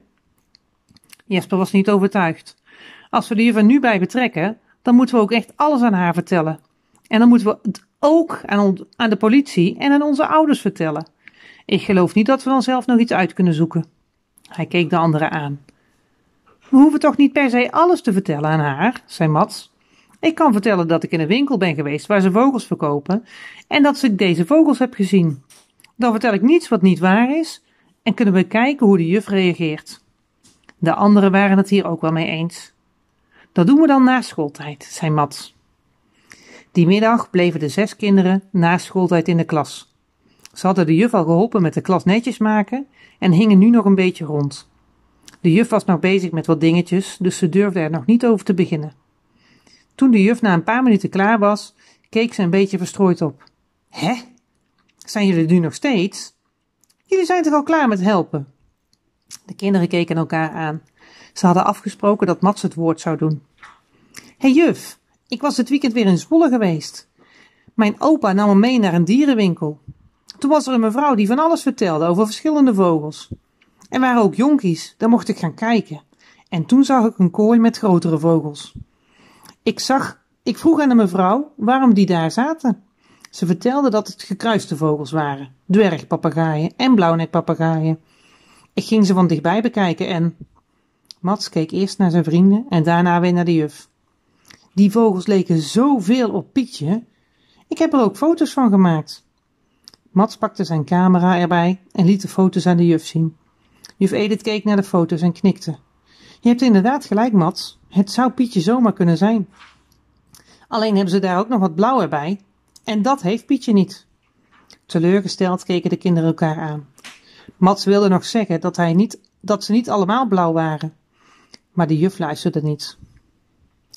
Jesper was niet overtuigd. Als we de juf er nu bij betrekken, dan moeten we ook echt alles aan haar vertellen. En dan moeten we het ook aan, aan de politie en aan onze ouders vertellen. Ik geloof niet dat we dan zelf nog iets uit kunnen zoeken. Hij keek de anderen aan. We hoeven toch niet per se alles te vertellen aan haar, zei Mats. Ik kan vertellen dat ik in een winkel ben geweest waar ze vogels verkopen en dat ik deze vogels heb gezien. Dan vertel ik niets wat niet waar is en kunnen we kijken hoe de juf reageert. De anderen waren het hier ook wel mee eens. Dat doen we dan na schooltijd, zei Mats. Die middag bleven de zes kinderen na schooltijd in de klas. Ze hadden de juf al geholpen met de klas netjes maken en hingen nu nog een beetje rond. De juf was nog bezig met wat dingetjes, dus ze durfde er nog niet over te beginnen. Toen de juf na een paar minuten klaar was, keek ze een beetje verstrooid op. Hè? Zijn jullie nu nog steeds? Jullie zijn toch al klaar met helpen? De kinderen keken elkaar aan. Ze hadden afgesproken dat Mats het woord zou doen. Hé hey juf, ik was het weekend weer in Zwolle geweest. Mijn opa nam me mee naar een dierenwinkel. Toen was er een mevrouw die van alles vertelde over verschillende vogels. Er waren ook jonkies, daar mocht ik gaan kijken. En toen zag ik een kooi met grotere vogels. Ik zag, ik vroeg aan de mevrouw waarom die daar zaten. Ze vertelde dat het gekruiste vogels waren, dwergpapagaaien en blauwnekpapagaaien. Ik ging ze van dichtbij bekijken en Mats keek eerst naar zijn vrienden en daarna weer naar de juf. Die vogels leken zoveel op Pietje. Ik heb er ook foto's van gemaakt. Mats pakte zijn camera erbij en liet de foto's aan de juf zien. Juf Edith keek naar de foto's en knikte. Je hebt inderdaad gelijk, Mats. Het zou Pietje zomaar kunnen zijn. Alleen hebben ze daar ook nog wat blauw erbij. En dat heeft Pietje niet. Teleurgesteld keken de kinderen elkaar aan. Mats wilde nog zeggen dat, hij niet, dat ze niet allemaal blauw waren. Maar de juf luisterde niet.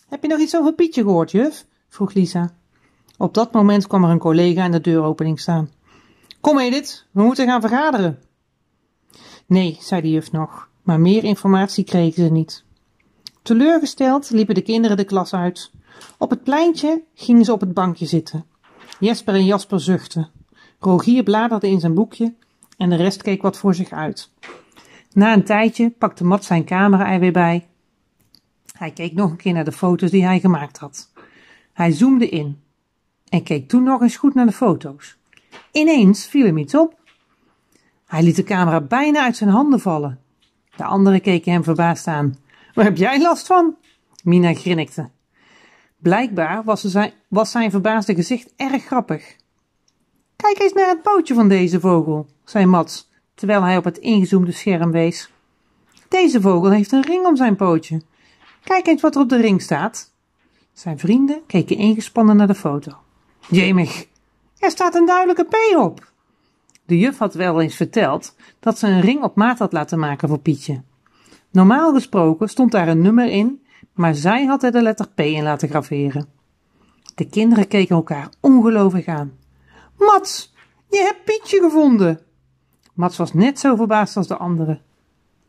Heb je nog iets over Pietje gehoord, juf? vroeg Lisa. Op dat moment kwam er een collega aan de deuropening staan. Kom Edith, we moeten gaan vergaderen. Nee, zei de juf nog, maar meer informatie kregen ze niet. Teleurgesteld liepen de kinderen de klas uit. Op het pleintje gingen ze op het bankje zitten. Jesper en Jasper zuchtten. Rogier bladerde in zijn boekje en de rest keek wat voor zich uit. Na een tijdje pakte Mat zijn camera er weer bij. Hij keek nog een keer naar de foto's die hij gemaakt had. Hij zoomde in en keek toen nog eens goed naar de foto's. Ineens viel hem iets op. Hij liet de camera bijna uit zijn handen vallen. De anderen keken hem verbaasd aan. Waar heb jij last van? Mina grinnikte. Blijkbaar was zijn, was zijn verbaasde gezicht erg grappig. Kijk eens naar het pootje van deze vogel, zei Mats, terwijl hij op het ingezoomde scherm wees. Deze vogel heeft een ring om zijn pootje. Kijk eens wat er op de ring staat. Zijn vrienden keken ingespannen naar de foto. Jemig, er staat een duidelijke P op. De juf had wel eens verteld dat ze een ring op maat had laten maken voor Pietje. Normaal gesproken stond daar een nummer in, maar zij had er de letter P in laten graveren. De kinderen keken elkaar ongelovig aan. Mats, je hebt Pietje gevonden. Mats was net zo verbaasd als de anderen.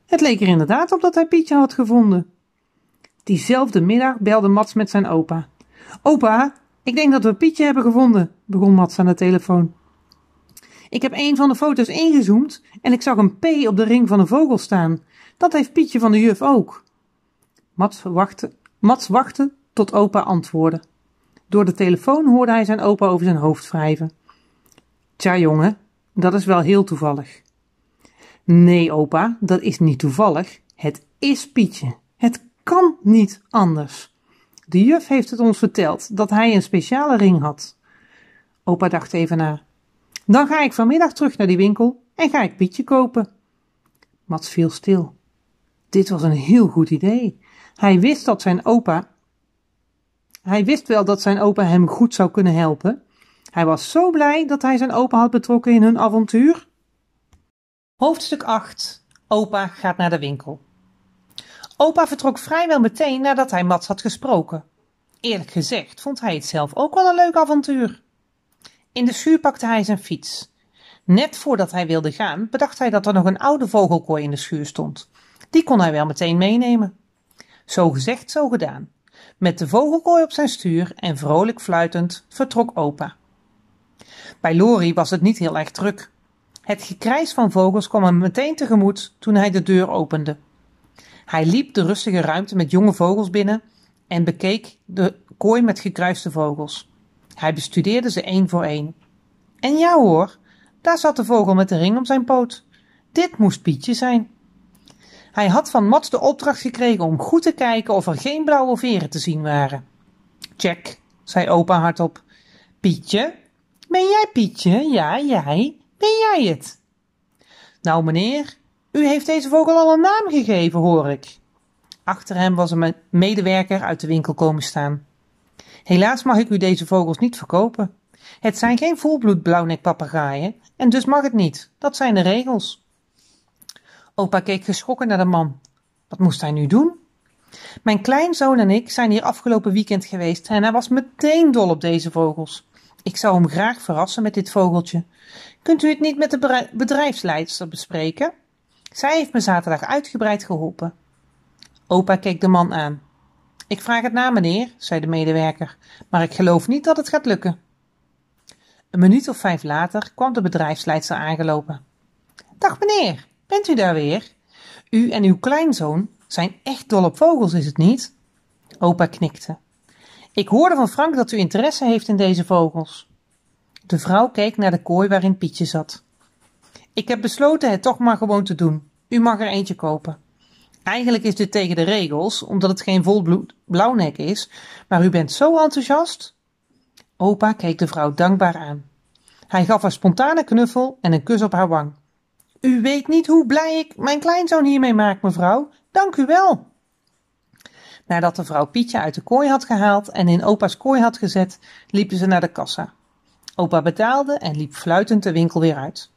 Het leek er inderdaad op dat hij Pietje had gevonden. Diezelfde middag belde Mats met zijn opa. Opa, ik denk dat we Pietje hebben gevonden, begon Mats aan de telefoon. Ik heb een van de foto's ingezoomd en ik zag een P op de ring van een vogel staan. Dat heeft Pietje van de juf ook. Mats wachtte, Mats wachtte tot opa antwoordde. Door de telefoon hoorde hij zijn opa over zijn hoofd wrijven. Tja, jongen, dat is wel heel toevallig. Nee, opa, dat is niet toevallig. Het is Pietje. Het kan niet anders. De juf heeft het ons verteld dat hij een speciale ring had. Opa dacht even na. Dan ga ik vanmiddag terug naar die winkel en ga ik Pietje kopen. Mats viel stil. Dit was een heel goed idee. Hij wist dat zijn opa. Hij wist wel dat zijn opa hem goed zou kunnen helpen. Hij was zo blij dat hij zijn opa had betrokken in hun avontuur. Hoofdstuk 8 Opa gaat naar de winkel. Opa vertrok vrijwel meteen nadat hij Mats had gesproken. Eerlijk gezegd vond hij het zelf ook wel een leuk avontuur. In de schuur pakte hij zijn fiets. Net voordat hij wilde gaan, bedacht hij dat er nog een oude vogelkooi in de schuur stond. Die kon hij wel meteen meenemen. Zo gezegd, zo gedaan. Met de vogelkooi op zijn stuur en vrolijk fluitend vertrok opa. Bij Lori was het niet heel erg druk. Het gekrijs van vogels kwam hem meteen tegemoet toen hij de deur opende. Hij liep de rustige ruimte met jonge vogels binnen en bekeek de kooi met gekruiste vogels. Hij bestudeerde ze één voor één. En ja hoor, daar zat de vogel met de ring om zijn poot. Dit moest Pietje zijn. Hij had van Mats de opdracht gekregen om goed te kijken of er geen blauwe veren te zien waren. Check, zei opa hardop. Pietje? Ben jij Pietje? Ja, jij. Ben jij het? Nou, meneer, u heeft deze vogel al een naam gegeven, hoor ik. Achter hem was een medewerker uit de winkel komen staan. Helaas mag ik u deze vogels niet verkopen. Het zijn geen volbloed blauwnekpapegaaien en dus mag het niet. Dat zijn de regels. Opa keek geschrokken naar de man. Wat moest hij nu doen? Mijn kleinzoon en ik zijn hier afgelopen weekend geweest en hij was meteen dol op deze vogels. Ik zou hem graag verrassen met dit vogeltje. Kunt u het niet met de bedrijfsleidster bespreken? Zij heeft me zaterdag uitgebreid geholpen. Opa keek de man aan. Ik vraag het na, meneer, zei de medewerker, maar ik geloof niet dat het gaat lukken. Een minuut of vijf later kwam de bedrijfsleidster aangelopen. Dag meneer, bent u daar weer? U en uw kleinzoon zijn echt dol op vogels, is het niet? Opa knikte. Ik hoorde van Frank dat u interesse heeft in deze vogels. De vrouw keek naar de kooi waarin Pietje zat. Ik heb besloten het toch maar gewoon te doen. U mag er eentje kopen. Eigenlijk is dit tegen de regels, omdat het geen volbloed blauwnek is, maar u bent zo enthousiast. Opa keek de vrouw dankbaar aan. Hij gaf haar spontane knuffel en een kus op haar wang. U weet niet hoe blij ik mijn kleinzoon hiermee maak, mevrouw. Dank u wel. Nadat de vrouw Pietje uit de kooi had gehaald en in opa's kooi had gezet, liepen ze naar de kassa. Opa betaalde en liep fluitend de winkel weer uit.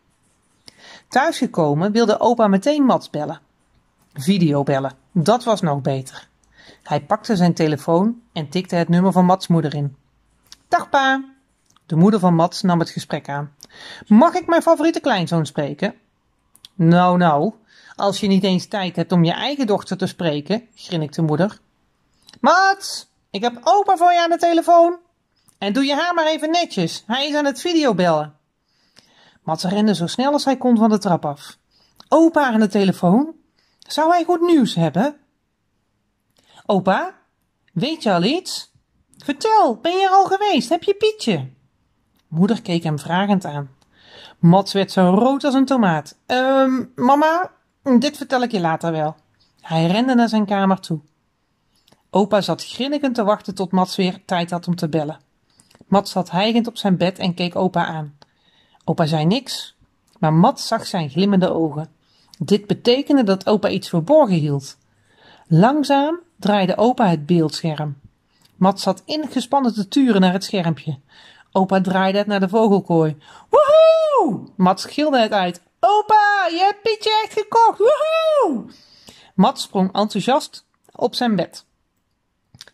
Thuisgekomen wilde opa meteen Mats bellen. Videobellen, dat was nog beter. Hij pakte zijn telefoon en tikte het nummer van Mats moeder in. Dag pa. De moeder van Mats nam het gesprek aan. Mag ik mijn favoriete kleinzoon spreken? Nou, nou, als je niet eens tijd hebt om je eigen dochter te spreken, grinnikte moeder. Mats, ik heb opa voor je aan de telefoon. En doe je haar maar even netjes, hij is aan het videobellen. Mats rende zo snel als hij kon van de trap af. Opa aan de telefoon? Zou hij goed nieuws hebben? Opa, weet je al iets? Vertel, ben je er al geweest? Heb je Pietje? Moeder keek hem vragend aan. Mats werd zo rood als een tomaat. Ehm, mama, dit vertel ik je later wel. Hij rende naar zijn kamer toe. Opa zat grinnikend te wachten tot Mats weer tijd had om te bellen. Mats zat hijgend op zijn bed en keek opa aan. Opa zei niks, maar Mats zag zijn glimmende ogen. Dit betekende dat opa iets verborgen hield. Langzaam draaide opa het beeldscherm. Mats zat ingespannen te turen naar het schermpje. Opa draaide het naar de vogelkooi. Woehoe! Mats gilde het uit. Opa, je hebt Pietje echt gekocht! Woehoe! Mats sprong enthousiast op zijn bed.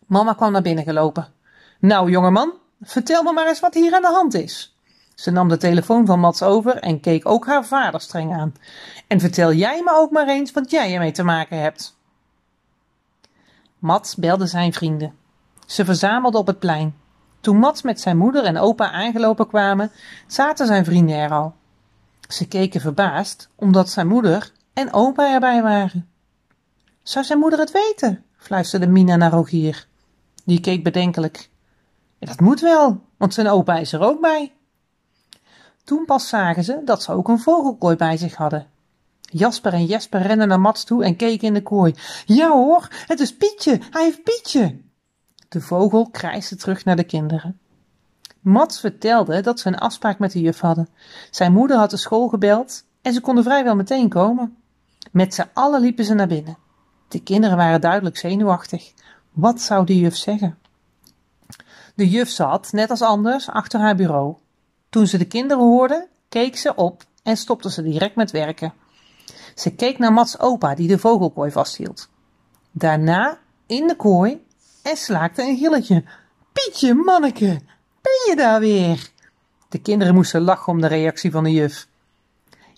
Mama kwam naar binnen gelopen. Nou, jongeman, vertel me maar eens wat hier aan de hand is. Ze nam de telefoon van Mats over en keek ook haar vader streng aan. En vertel jij me ook maar eens wat jij ermee te maken hebt. Mats belde zijn vrienden. Ze verzamelden op het plein. Toen Mats met zijn moeder en opa aangelopen kwamen, zaten zijn vrienden er al. Ze keken verbaasd, omdat zijn moeder en opa erbij waren. Zou zijn moeder het weten? fluisterde Mina naar Rogier. Die keek bedenkelijk. Dat moet wel, want zijn opa is er ook bij. Toen pas zagen ze dat ze ook een vogelkooi bij zich hadden. Jasper en Jesper renden naar Mats toe en keken in de kooi. Ja hoor, het is Pietje, hij heeft Pietje. De vogel krijste terug naar de kinderen. Mats vertelde dat ze een afspraak met de juf hadden. Zijn moeder had de school gebeld en ze konden vrijwel meteen komen. Met z'n allen liepen ze naar binnen. De kinderen waren duidelijk zenuwachtig. Wat zou de juf zeggen? De juf zat, net als anders, achter haar bureau. Toen ze de kinderen hoorde, keek ze op en stopte ze direct met werken. Ze keek naar Mats opa die de vogelkooi vasthield. Daarna in de kooi en slaakte een gilletje. Pietje, manneke, ben je daar weer? De kinderen moesten lachen om de reactie van de juf.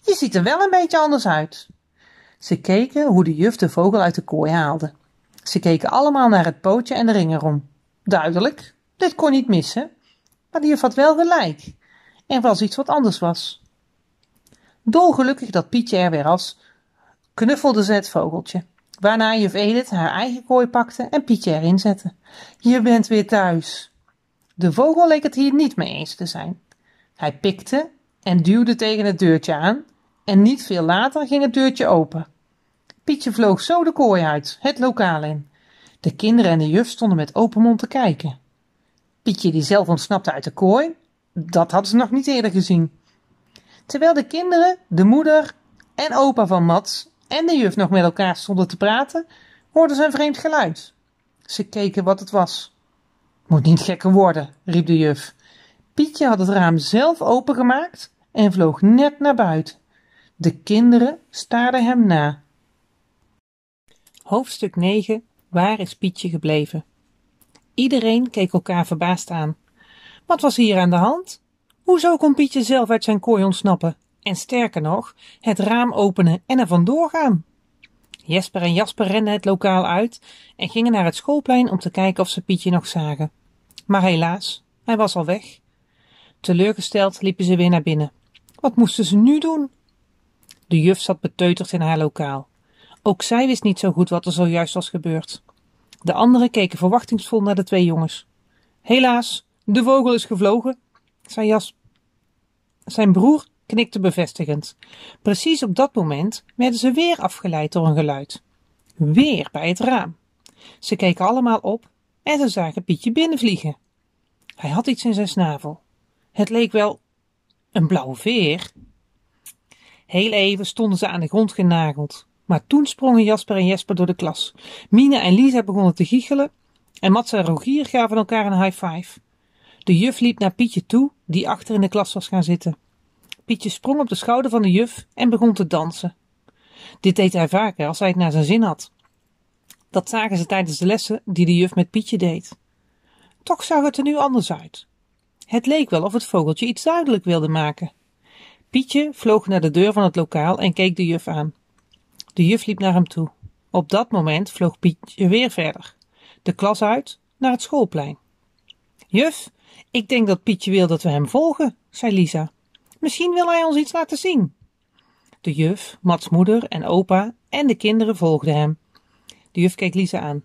Je ziet er wel een beetje anders uit. Ze keken hoe de juf de vogel uit de kooi haalde. Ze keken allemaal naar het pootje en de ring erom. Duidelijk, dit kon niet missen. Maar de juf had wel gelijk. Er was iets wat anders was. Dolgelukkig dat Pietje er weer was, knuffelde ze het vogeltje. Waarna juf Edith haar eigen kooi pakte en Pietje erin zette. Je bent weer thuis. De vogel leek het hier niet mee eens te zijn. Hij pikte en duwde tegen het deurtje aan en niet veel later ging het deurtje open. Pietje vloog zo de kooi uit, het lokaal in. De kinderen en de juf stonden met open mond te kijken. Pietje die zelf ontsnapte uit de kooi, dat hadden ze nog niet eerder gezien. Terwijl de kinderen, de moeder en opa van Mats en de juf nog met elkaar stonden te praten, hoorden ze een vreemd geluid. Ze keken wat het was. Moet niet gekker worden, riep de juf. Pietje had het raam zelf opengemaakt en vloog net naar buiten. De kinderen staarden hem na. Hoofdstuk 9 Waar is Pietje gebleven? Iedereen keek elkaar verbaasd aan. Wat was hier aan de hand? Hoezo kon Pietje zelf uit zijn kooi ontsnappen? En sterker nog, het raam openen en er vandoor gaan? Jesper en Jasper renden het lokaal uit en gingen naar het schoolplein om te kijken of ze Pietje nog zagen. Maar helaas, hij was al weg. Teleurgesteld liepen ze weer naar binnen. Wat moesten ze nu doen? De juf zat beteuterd in haar lokaal. Ook zij wist niet zo goed wat er zojuist was gebeurd. De anderen keken verwachtingsvol naar de twee jongens. Helaas, de vogel is gevlogen, zei Jas. Zijn broer knikte bevestigend. Precies op dat moment werden ze weer afgeleid door een geluid. weer bij het raam. Ze keken allemaal op en ze zagen Pietje binnenvliegen. Hij had iets in zijn snavel. Het leek wel een blauwe veer. Heel even stonden ze aan de grond genageld. Maar toen sprongen Jasper en Jesper door de klas. Mine en Lisa begonnen te giechelen en Mats en Rogier gaven elkaar een high five. De juf liep naar Pietje toe, die achter in de klas was gaan zitten. Pietje sprong op de schouder van de juf en begon te dansen. Dit deed hij vaker als hij het naar zijn zin had. Dat zagen ze tijdens de lessen die de juf met Pietje deed. Toch zag het er nu anders uit. Het leek wel of het vogeltje iets duidelijk wilde maken. Pietje vloog naar de deur van het lokaal en keek de juf aan. De juf liep naar hem toe. Op dat moment vloog Pietje weer verder. De klas uit, naar het schoolplein. Juf, ik denk dat Pietje wil dat we hem volgen, zei Lisa. Misschien wil hij ons iets laten zien. De juf, Mats moeder en opa en de kinderen volgden hem. De juf keek Lisa aan.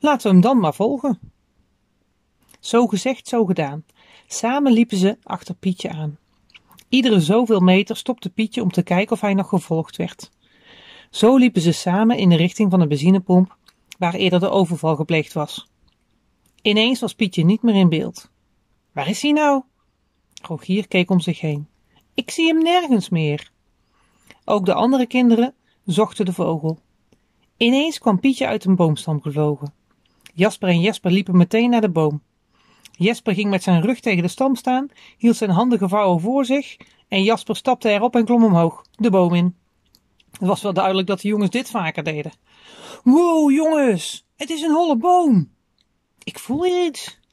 Laten we hem dan maar volgen. Zo gezegd, zo gedaan. Samen liepen ze achter Pietje aan. Iedere zoveel meter stopte Pietje om te kijken of hij nog gevolgd werd. Zo liepen ze samen in de richting van de benzinepomp waar eerder de overval gepleegd was. Ineens was Pietje niet meer in beeld. Waar is hij nou? Rogier keek om zich heen. Ik zie hem nergens meer. Ook de andere kinderen zochten de vogel. Ineens kwam Pietje uit een boomstam gevlogen. Jasper en Jesper liepen meteen naar de boom. Jesper ging met zijn rug tegen de stam staan, hield zijn handen gevouwen voor zich en Jasper stapte erop en klom omhoog, de boom in. Het was wel duidelijk dat de jongens dit vaker deden. Wow, jongens, het is een holle boom. Ik voel iets.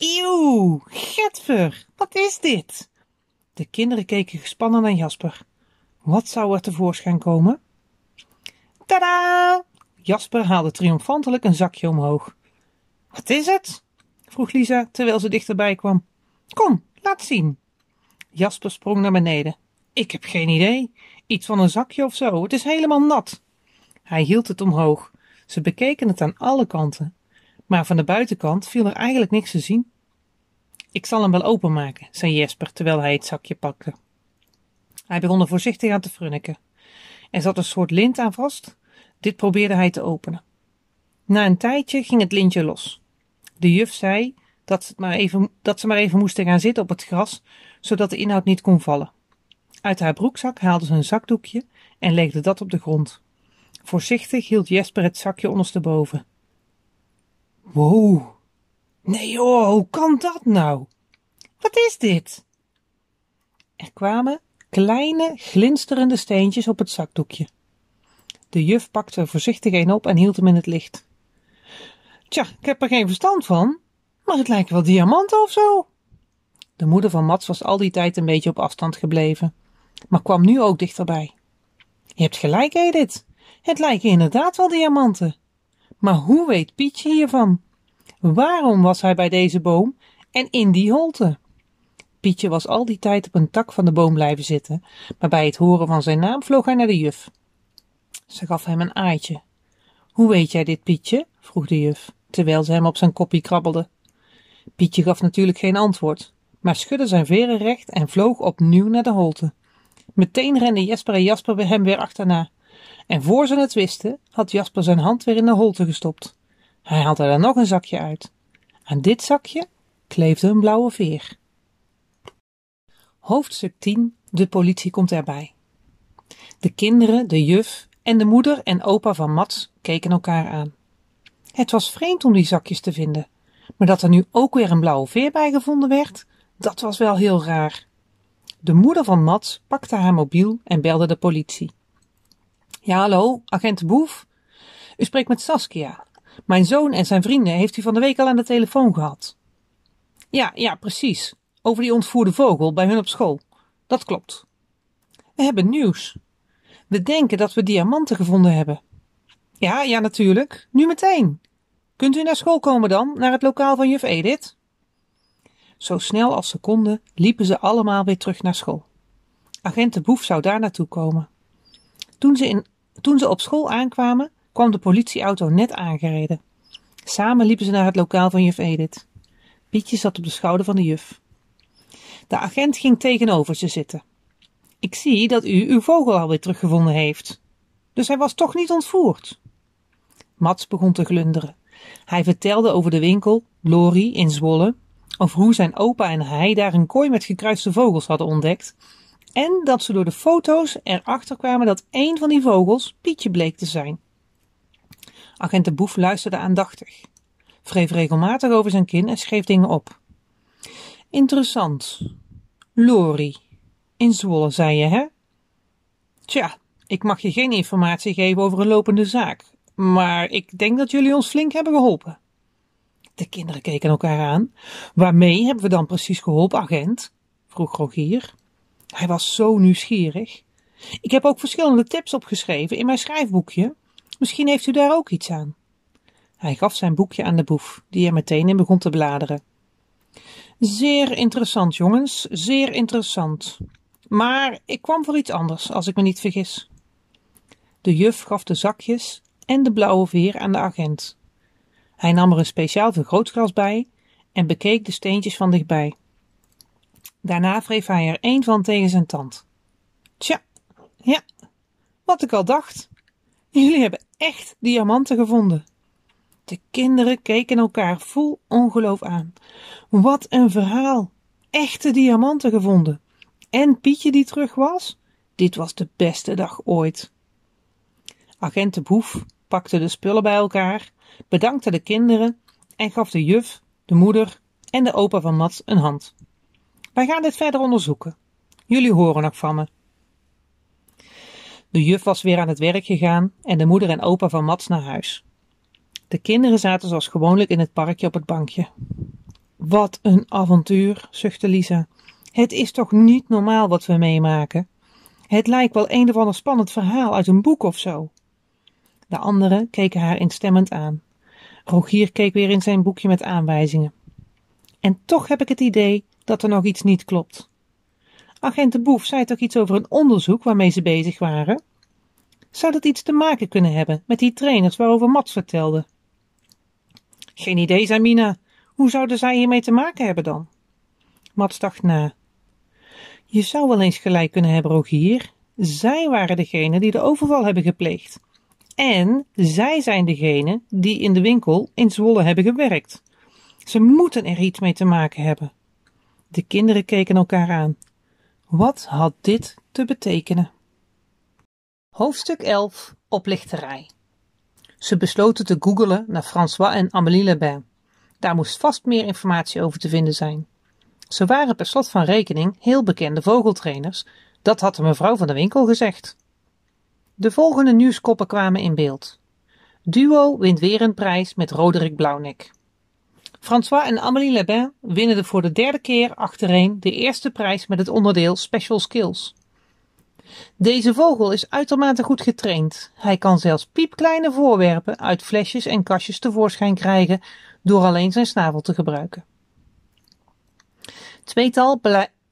Eeuw, getver, wat is dit? De kinderen keken gespannen naar Jasper. Wat zou er tevoorschijn komen? Tada! Jasper haalde triomfantelijk een zakje omhoog. Wat is het? vroeg Lisa terwijl ze dichterbij kwam. Kom, laat zien. Jasper sprong naar beneden. Ik heb geen idee. Iets van een zakje of zo. Het is helemaal nat. Hij hield het omhoog. Ze bekeken het aan alle kanten. Maar van de buitenkant viel er eigenlijk niks te zien. Ik zal hem wel openmaken, zei Jesper terwijl hij het zakje pakte. Hij begon er voorzichtig aan te frunniken. Er zat een soort lint aan vast. Dit probeerde hij te openen. Na een tijdje ging het lintje los. De juf zei dat ze, maar even, dat ze maar even moesten gaan zitten op het gras, zodat de inhoud niet kon vallen. Uit haar broekzak haalde ze een zakdoekje en legde dat op de grond. Voorzichtig hield Jesper het zakje ondersteboven. Wow. Nee joh, hoe kan dat nou? Wat is dit? Er kwamen kleine, glinsterende steentjes op het zakdoekje. De juf pakte er voorzichtig een op en hield hem in het licht. Tja, ik heb er geen verstand van, maar het lijken wel diamanten of zo. De moeder van Mats was al die tijd een beetje op afstand gebleven, maar kwam nu ook dichterbij. Je hebt gelijk, Edith. Het lijken inderdaad wel diamanten. Maar hoe weet Pietje hiervan? Waarom was hij bij deze boom en in die holte? Pietje was al die tijd op een tak van de boom blijven zitten, maar bij het horen van zijn naam vloog hij naar de juf. Ze gaf hem een aaitje. Hoe weet jij dit, Pietje? vroeg de juf, terwijl ze hem op zijn koppie krabbelde. Pietje gaf natuurlijk geen antwoord, maar schudde zijn veren recht en vloog opnieuw naar de holte. Meteen renden Jesper en Jasper hem weer achterna. En voor ze het wisten, had Jasper zijn hand weer in de holte gestopt. Hij haalde er nog een zakje uit. Aan dit zakje kleefde een blauwe veer. Hoofdstuk 10 De politie komt erbij. De kinderen, de juf en de moeder en opa van Mats keken elkaar aan. Het was vreemd om die zakjes te vinden, maar dat er nu ook weer een blauwe veer bij gevonden werd, dat was wel heel raar. De moeder van Mats pakte haar mobiel en belde de politie. Ja, hallo, agent Boef? U spreekt met Saskia. Mijn zoon en zijn vrienden heeft u van de week al aan de telefoon gehad. Ja, ja, precies. Over die ontvoerde vogel bij hun op school. Dat klopt. We hebben nieuws. We denken dat we diamanten gevonden hebben. Ja, ja, natuurlijk. Nu meteen. Kunt u naar school komen dan, naar het lokaal van juf Edith? Zo snel als ze konden, liepen ze allemaal weer terug naar school. Agent de Boef zou daar naartoe komen. Toen ze, in, toen ze op school aankwamen, kwam de politieauto net aangereden. Samen liepen ze naar het lokaal van juf Edith. Pietje zat op de schouder van de juf. De agent ging tegenover ze zitten. Ik zie dat u uw vogel alweer teruggevonden heeft. Dus hij was toch niet ontvoerd? Mats begon te glunderen. Hij vertelde over de winkel, Lori in Zwolle, over hoe zijn opa en hij daar een kooi met gekruiste vogels hadden ontdekt. En dat ze door de foto's erachter kwamen dat één van die vogels Pietje bleek te zijn. Agent de Boef luisterde aandachtig, wreef regelmatig over zijn kin en schreef dingen op. Interessant. Lori. In Zwolle, zei je, hè? Tja, ik mag je geen informatie geven over een lopende zaak, maar ik denk dat jullie ons flink hebben geholpen. De kinderen keken elkaar aan. Waarmee hebben we dan precies geholpen, agent? vroeg Rogier. Hij was zo nieuwsgierig. Ik heb ook verschillende tips opgeschreven in mijn schrijfboekje. Misschien heeft u daar ook iets aan. Hij gaf zijn boekje aan de boef, die er meteen in begon te bladeren. Zeer interessant, jongens, zeer interessant. Maar ik kwam voor iets anders, als ik me niet vergis. De juf gaf de zakjes en de blauwe veer aan de agent. Hij nam er een speciaal vergrootglas bij en bekeek de steentjes van dichtbij. Daarna wreef hij er één van tegen zijn tand. Tja, ja, wat ik al dacht. Jullie hebben echt diamanten gevonden. De kinderen keken elkaar vol ongeloof aan. Wat een verhaal! Echte diamanten gevonden. En Pietje die terug was? Dit was de beste dag ooit. Agent de Boef pakte de spullen bij elkaar, bedankte de kinderen en gaf de juf, de moeder en de opa van Mats een hand. Wij gaan dit verder onderzoeken. Jullie horen nog van me. De juf was weer aan het werk gegaan en de moeder en opa van Mats naar huis. De kinderen zaten zoals gewoonlijk in het parkje op het bankje. Wat een avontuur, zuchtte Lisa. Het is toch niet normaal wat we meemaken? Het lijkt wel een of ander spannend verhaal uit een boek of zo. De anderen keken haar instemmend aan. Rogier keek weer in zijn boekje met aanwijzingen. En toch heb ik het idee dat er nog iets niet klopt. Agent de Boef zei toch iets over een onderzoek waarmee ze bezig waren? Zou dat iets te maken kunnen hebben met die trainers waarover Mats vertelde? Geen idee, zei. Hoe zouden zij hiermee te maken hebben dan? Mats dacht na. Je zou wel eens gelijk kunnen hebben, Rogier. Zij waren degene die de overval hebben gepleegd. En zij zijn degene die in de winkel in Zwolle hebben gewerkt. Ze moeten er iets mee te maken hebben. De kinderen keken elkaar aan. Wat had dit te betekenen? Hoofdstuk 11 Oplichterij Ze besloten te googelen naar François en Amélie Lebin. Daar moest vast meer informatie over te vinden zijn. Ze waren per slot van rekening heel bekende vogeltrainers, dat had de mevrouw van de winkel gezegd. De volgende nieuwskoppen kwamen in beeld. Duo wint weer een prijs met Roderick Blauwnek. François en Amélie Lebin winnen voor de derde keer achtereen de eerste prijs met het onderdeel Special Skills. Deze vogel is uitermate goed getraind. Hij kan zelfs piepkleine voorwerpen uit flesjes en kastjes tevoorschijn krijgen door alleen zijn snavel te gebruiken. Tweetal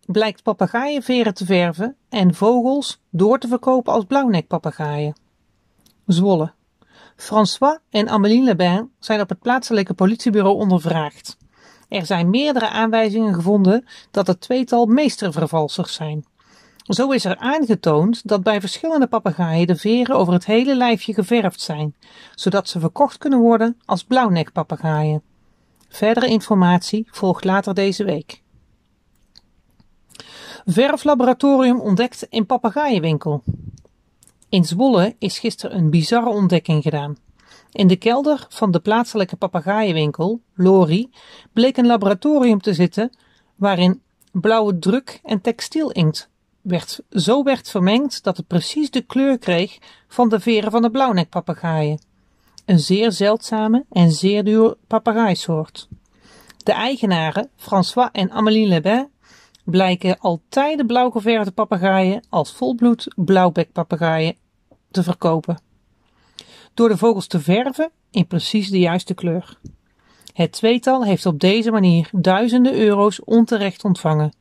blijkt papegaaienveren te verven en vogels door te verkopen als blauwnekpapegaaien. Zwolle. François en Amélie Lebin zijn op het plaatselijke politiebureau ondervraagd. Er zijn meerdere aanwijzingen gevonden dat het tweetal meestervervalsers zijn. Zo is er aangetoond dat bij verschillende papegaaien de veren over het hele lijfje geverfd zijn, zodat ze verkocht kunnen worden als blauwnekpapegaaien. Verdere informatie volgt later deze week. Verflaboratorium ontdekt in papegaaienwinkel. In Zwolle is gisteren een bizarre ontdekking gedaan. In de kelder van de plaatselijke papegaaienwinkel, Lori, bleek een laboratorium te zitten waarin blauwe druk en textielinkt werd, zo werd vermengd dat het precies de kleur kreeg van de veren van de blauwnekpapegaaien. Een zeer zeldzame en zeer duur papegaaisoort. De eigenaren, François en Amélie Lebin, blijken al tijden blauw geverfde papegaaien als volbloed blauwbekpapegaaien te verkopen. Door de vogels te verven in precies de juiste kleur. Het tweetal heeft op deze manier duizenden euro's onterecht ontvangen.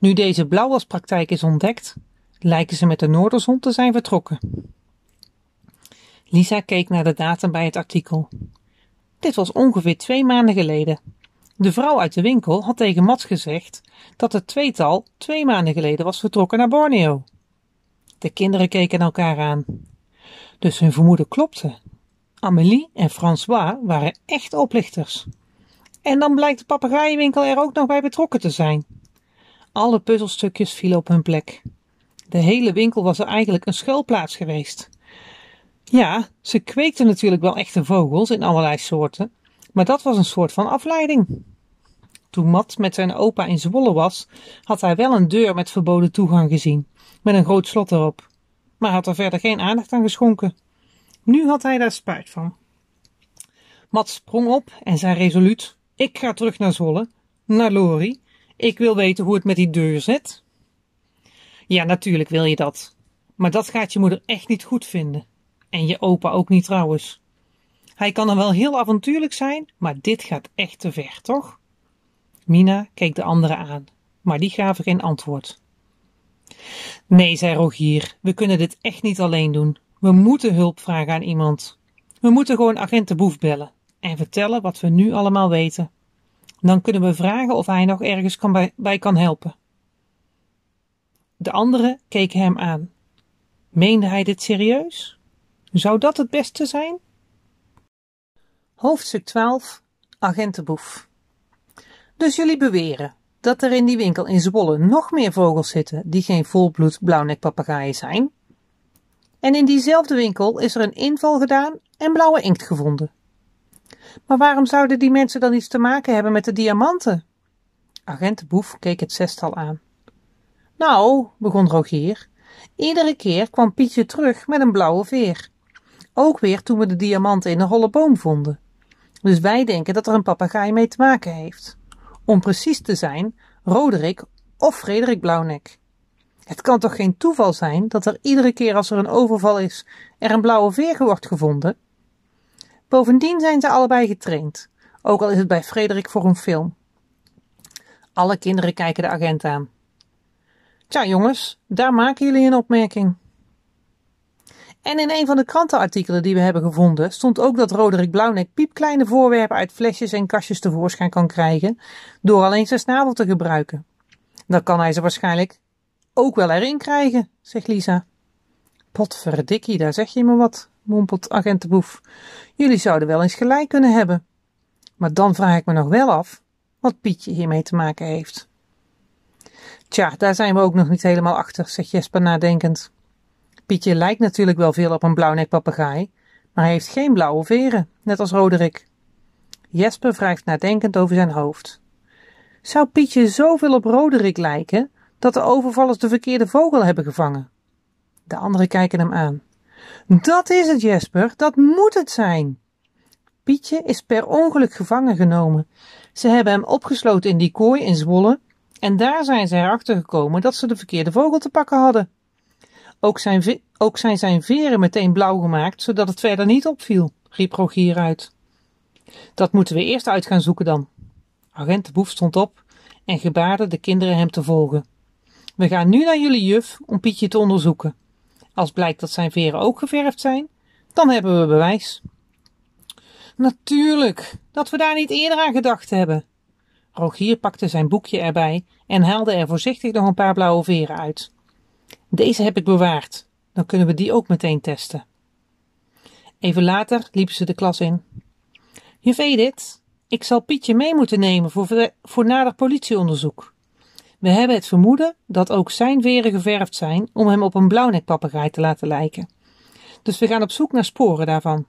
Nu deze blauwaspraktijk is ontdekt, lijken ze met de Noorderzon te zijn vertrokken. Lisa keek naar de datum bij het artikel. Dit was ongeveer twee maanden geleden. De vrouw uit de winkel had tegen Mats gezegd dat het tweetal twee maanden geleden was vertrokken naar Borneo. De kinderen keken elkaar aan. Dus hun vermoeden klopte. Amélie en François waren echt oplichters. En dan blijkt de papegaaienwinkel er ook nog bij betrokken te zijn. Alle puzzelstukjes vielen op hun plek. De hele winkel was er eigenlijk een schuilplaats geweest. Ja, ze kweekten natuurlijk wel echte vogels in allerlei soorten, maar dat was een soort van afleiding. Toen Mat met zijn opa in Zwolle was, had hij wel een deur met verboden toegang gezien, met een groot slot erop, maar had er verder geen aandacht aan geschonken. Nu had hij daar spijt van. Mat sprong op en zei resoluut: Ik ga terug naar Zwolle, naar Lori. Ik wil weten hoe het met die deur zit. Ja, natuurlijk wil je dat. Maar dat gaat je moeder echt niet goed vinden. En je opa ook niet trouwens. Hij kan dan wel heel avontuurlijk zijn, maar dit gaat echt te ver, toch? Mina keek de anderen aan, maar die gaven geen antwoord. Nee, zei Rogier, we kunnen dit echt niet alleen doen. We moeten hulp vragen aan iemand. We moeten gewoon agent de Boef bellen en vertellen wat we nu allemaal weten. Dan kunnen we vragen of hij nog ergens kan bij, bij kan helpen. De anderen keken hem aan. Meende hij dit serieus? Zou dat het beste zijn? Hoofdstuk 12 Agentenboef Dus jullie beweren dat er in die winkel in Zwolle nog meer vogels zitten die geen volbloed blauwnekpapagaaien zijn? En in diezelfde winkel is er een inval gedaan en blauwe inkt gevonden. Maar waarom zouden die mensen dan iets te maken hebben met de diamanten? Agent Boef keek het zestal aan. Nou, begon Rogier, iedere keer kwam Pietje terug met een blauwe veer. Ook weer toen we de diamanten in een holle boom vonden. Dus wij denken dat er een papegaai mee te maken heeft. Om precies te zijn, Roderick of Frederik Blauwnek. Het kan toch geen toeval zijn dat er iedere keer als er een overval is, er een blauwe veer wordt gevonden? Bovendien zijn ze allebei getraind, ook al is het bij Frederik voor een film. Alle kinderen kijken de agent aan. Tja, jongens, daar maken jullie een opmerking. En in een van de krantenartikelen die we hebben gevonden stond ook dat Roderick Blauwnek piepkleine voorwerpen uit flesjes en kastjes tevoorschijn kan krijgen door alleen zijn snavel te gebruiken. Dan kan hij ze waarschijnlijk ook wel erin krijgen, zegt Lisa. Potverdikkie, daar zeg je me wat, mompelt agent de Boef. Jullie zouden wel eens gelijk kunnen hebben. Maar dan vraag ik me nog wel af wat Pietje hiermee te maken heeft. Tja, daar zijn we ook nog niet helemaal achter, zegt Jesper nadenkend. Pietje lijkt natuurlijk wel veel op een blauwnekpapegaai, maar hij heeft geen blauwe veren, net als Roderick. Jesper wrijft nadenkend over zijn hoofd. Zou Pietje zoveel op Roderick lijken dat de overvallers de verkeerde vogel hebben gevangen? De anderen kijken hem aan. Dat is het, Jesper, dat moet het zijn. Pietje is per ongeluk gevangen genomen. Ze hebben hem opgesloten in die kooi in Zwolle en daar zijn ze erachter gekomen dat ze de verkeerde vogel te pakken hadden. Ook zijn, ook zijn zijn veren meteen blauw gemaakt, zodat het verder niet opviel, riep Rogier uit. Dat moeten we eerst uit gaan zoeken dan. Agent de Boef stond op en gebaarde de kinderen hem te volgen. We gaan nu naar jullie juf om Pietje te onderzoeken. Als blijkt dat zijn veren ook geverfd zijn, dan hebben we bewijs. Natuurlijk, dat we daar niet eerder aan gedacht hebben. Rogier pakte zijn boekje erbij en haalde er voorzichtig nog een paar blauwe veren uit. Deze heb ik bewaard, dan kunnen we die ook meteen testen. Even later liepen ze de klas in. Juf Edith, ik zal Pietje mee moeten nemen voor, voor nader politieonderzoek. We hebben het vermoeden dat ook zijn veren geverfd zijn om hem op een blauwnekpapegaai te laten lijken. Dus we gaan op zoek naar sporen daarvan.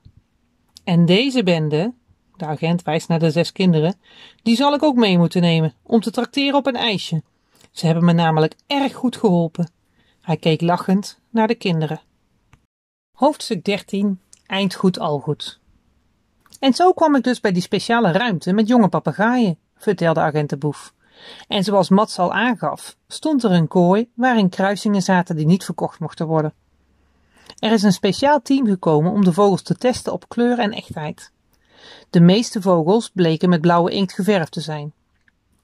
En deze bende, de agent wijst naar de zes kinderen, die zal ik ook mee moeten nemen om te trakteren op een ijsje. Ze hebben me namelijk erg goed geholpen. Hij keek lachend naar de kinderen. Hoofdstuk 13 Eindgoed al goed. En zo kwam ik dus bij die speciale ruimte met jonge papegaaien, vertelde agent Boef. En zoals Mats al aangaf, stond er een kooi waarin kruisingen zaten die niet verkocht mochten worden. Er is een speciaal team gekomen om de vogels te testen op kleur en echtheid. De meeste vogels bleken met blauwe inkt geverfd te zijn.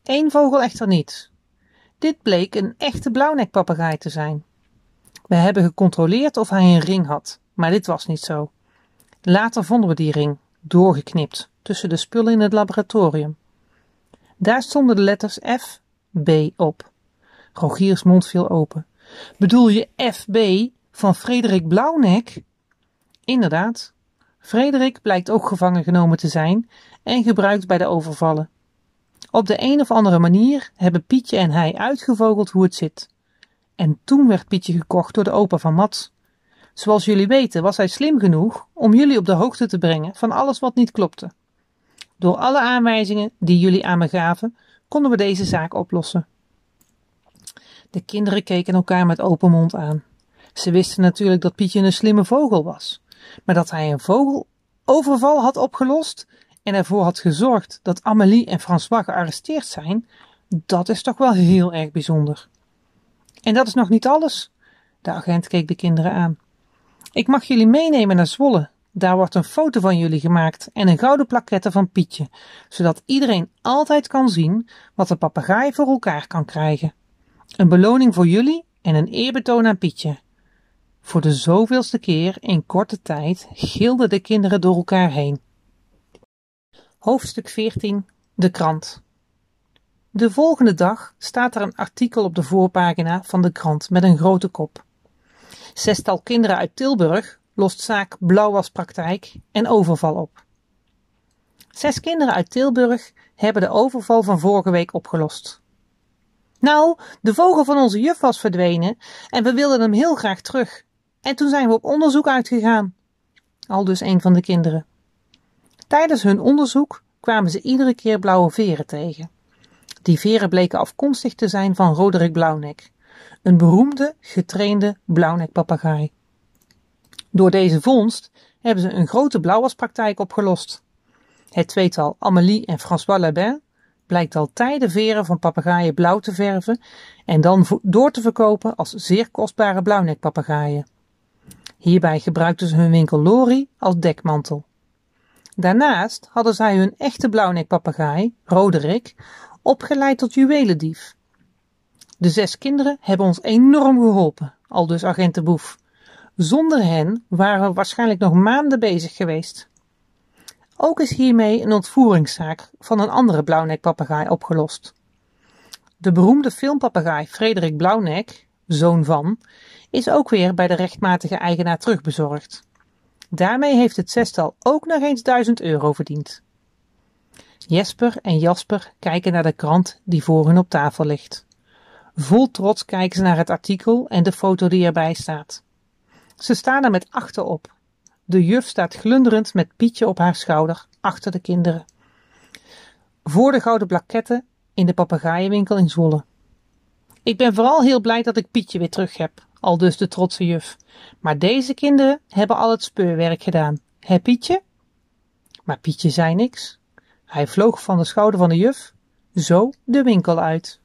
Eén vogel echter niet. Dit bleek een echte blauwnekpapegaai te zijn. We hebben gecontroleerd of hij een ring had, maar dit was niet zo. Later vonden we die ring, doorgeknipt, tussen de spullen in het laboratorium. Daar stonden de letters F, B op. Rogiers mond viel open. Bedoel je FB van Frederik Blauwnek? Inderdaad. Frederik blijkt ook gevangen genomen te zijn en gebruikt bij de overvallen. Op de een of andere manier hebben Pietje en hij uitgevogeld hoe het zit. En toen werd Pietje gekocht door de opa van Mats. Zoals jullie weten was hij slim genoeg om jullie op de hoogte te brengen van alles wat niet klopte. Door alle aanwijzingen die jullie aan me gaven, konden we deze zaak oplossen. De kinderen keken elkaar met open mond aan. Ze wisten natuurlijk dat Pietje een slimme vogel was, maar dat hij een vogeloverval had opgelost en ervoor had gezorgd dat Amélie en François gearresteerd zijn, dat is toch wel heel erg bijzonder. En dat is nog niet alles. De agent keek de kinderen aan. Ik mag jullie meenemen naar Zwolle. Daar wordt een foto van jullie gemaakt en een gouden plaquette van Pietje, zodat iedereen altijd kan zien wat de papegaai voor elkaar kan krijgen. Een beloning voor jullie en een eerbetoon aan Pietje. Voor de zoveelste keer in korte tijd gilden de kinderen door elkaar heen. Hoofdstuk 14 De krant De volgende dag staat er een artikel op de voorpagina van de krant met een grote kop. Zestal kinderen uit Tilburg lost zaak blauwaspraktijk en overval op. Zes kinderen uit Tilburg hebben de overval van vorige week opgelost. Nou, de vogel van onze juf was verdwenen en we wilden hem heel graag terug. En toen zijn we op onderzoek uitgegaan. Al dus een van de kinderen. Tijdens hun onderzoek kwamen ze iedere keer blauwe veren tegen. Die veren bleken afkomstig te zijn van Roderick Blauwnek, een beroemde, getrainde blauwnekpapegaai. Door deze vondst hebben ze een grote blauwaspraktijk opgelost. Het tweetal Amélie en François Labin blijkt al tijden veren van papegaaien blauw te verven en dan door te verkopen als zeer kostbare blauwnekpapegaaien. Hierbij gebruikten ze hun winkel Lori als dekmantel. Daarnaast hadden zij hun echte blauwnekpapegaai, Roderick, opgeleid tot juwelendief. De zes kinderen hebben ons enorm geholpen, aldus agent de Boef. Zonder hen waren we waarschijnlijk nog maanden bezig geweest. Ook is hiermee een ontvoeringszaak van een andere blauwnekpapegaai opgelost. De beroemde filmpapegaai Frederik Blauwnek, zoon van, is ook weer bij de rechtmatige eigenaar terugbezorgd. Daarmee heeft het zestal ook nog eens duizend euro verdiend. Jesper en Jasper kijken naar de krant die voor hun op tafel ligt. Vol trots kijken ze naar het artikel en de foto die erbij staat. Ze staan er met achterop. De juf staat glunderend met Pietje op haar schouder achter de kinderen. Voor de gouden plaketten in de papegaaienwinkel in Zwolle. Ik ben vooral heel blij dat ik Pietje weer terug heb, al dus de trotse juf. Maar deze kinderen hebben al het speurwerk gedaan. Hè Pietje? Maar Pietje zei niks. Hij vloog van de schouder van de juf, zo de winkel uit.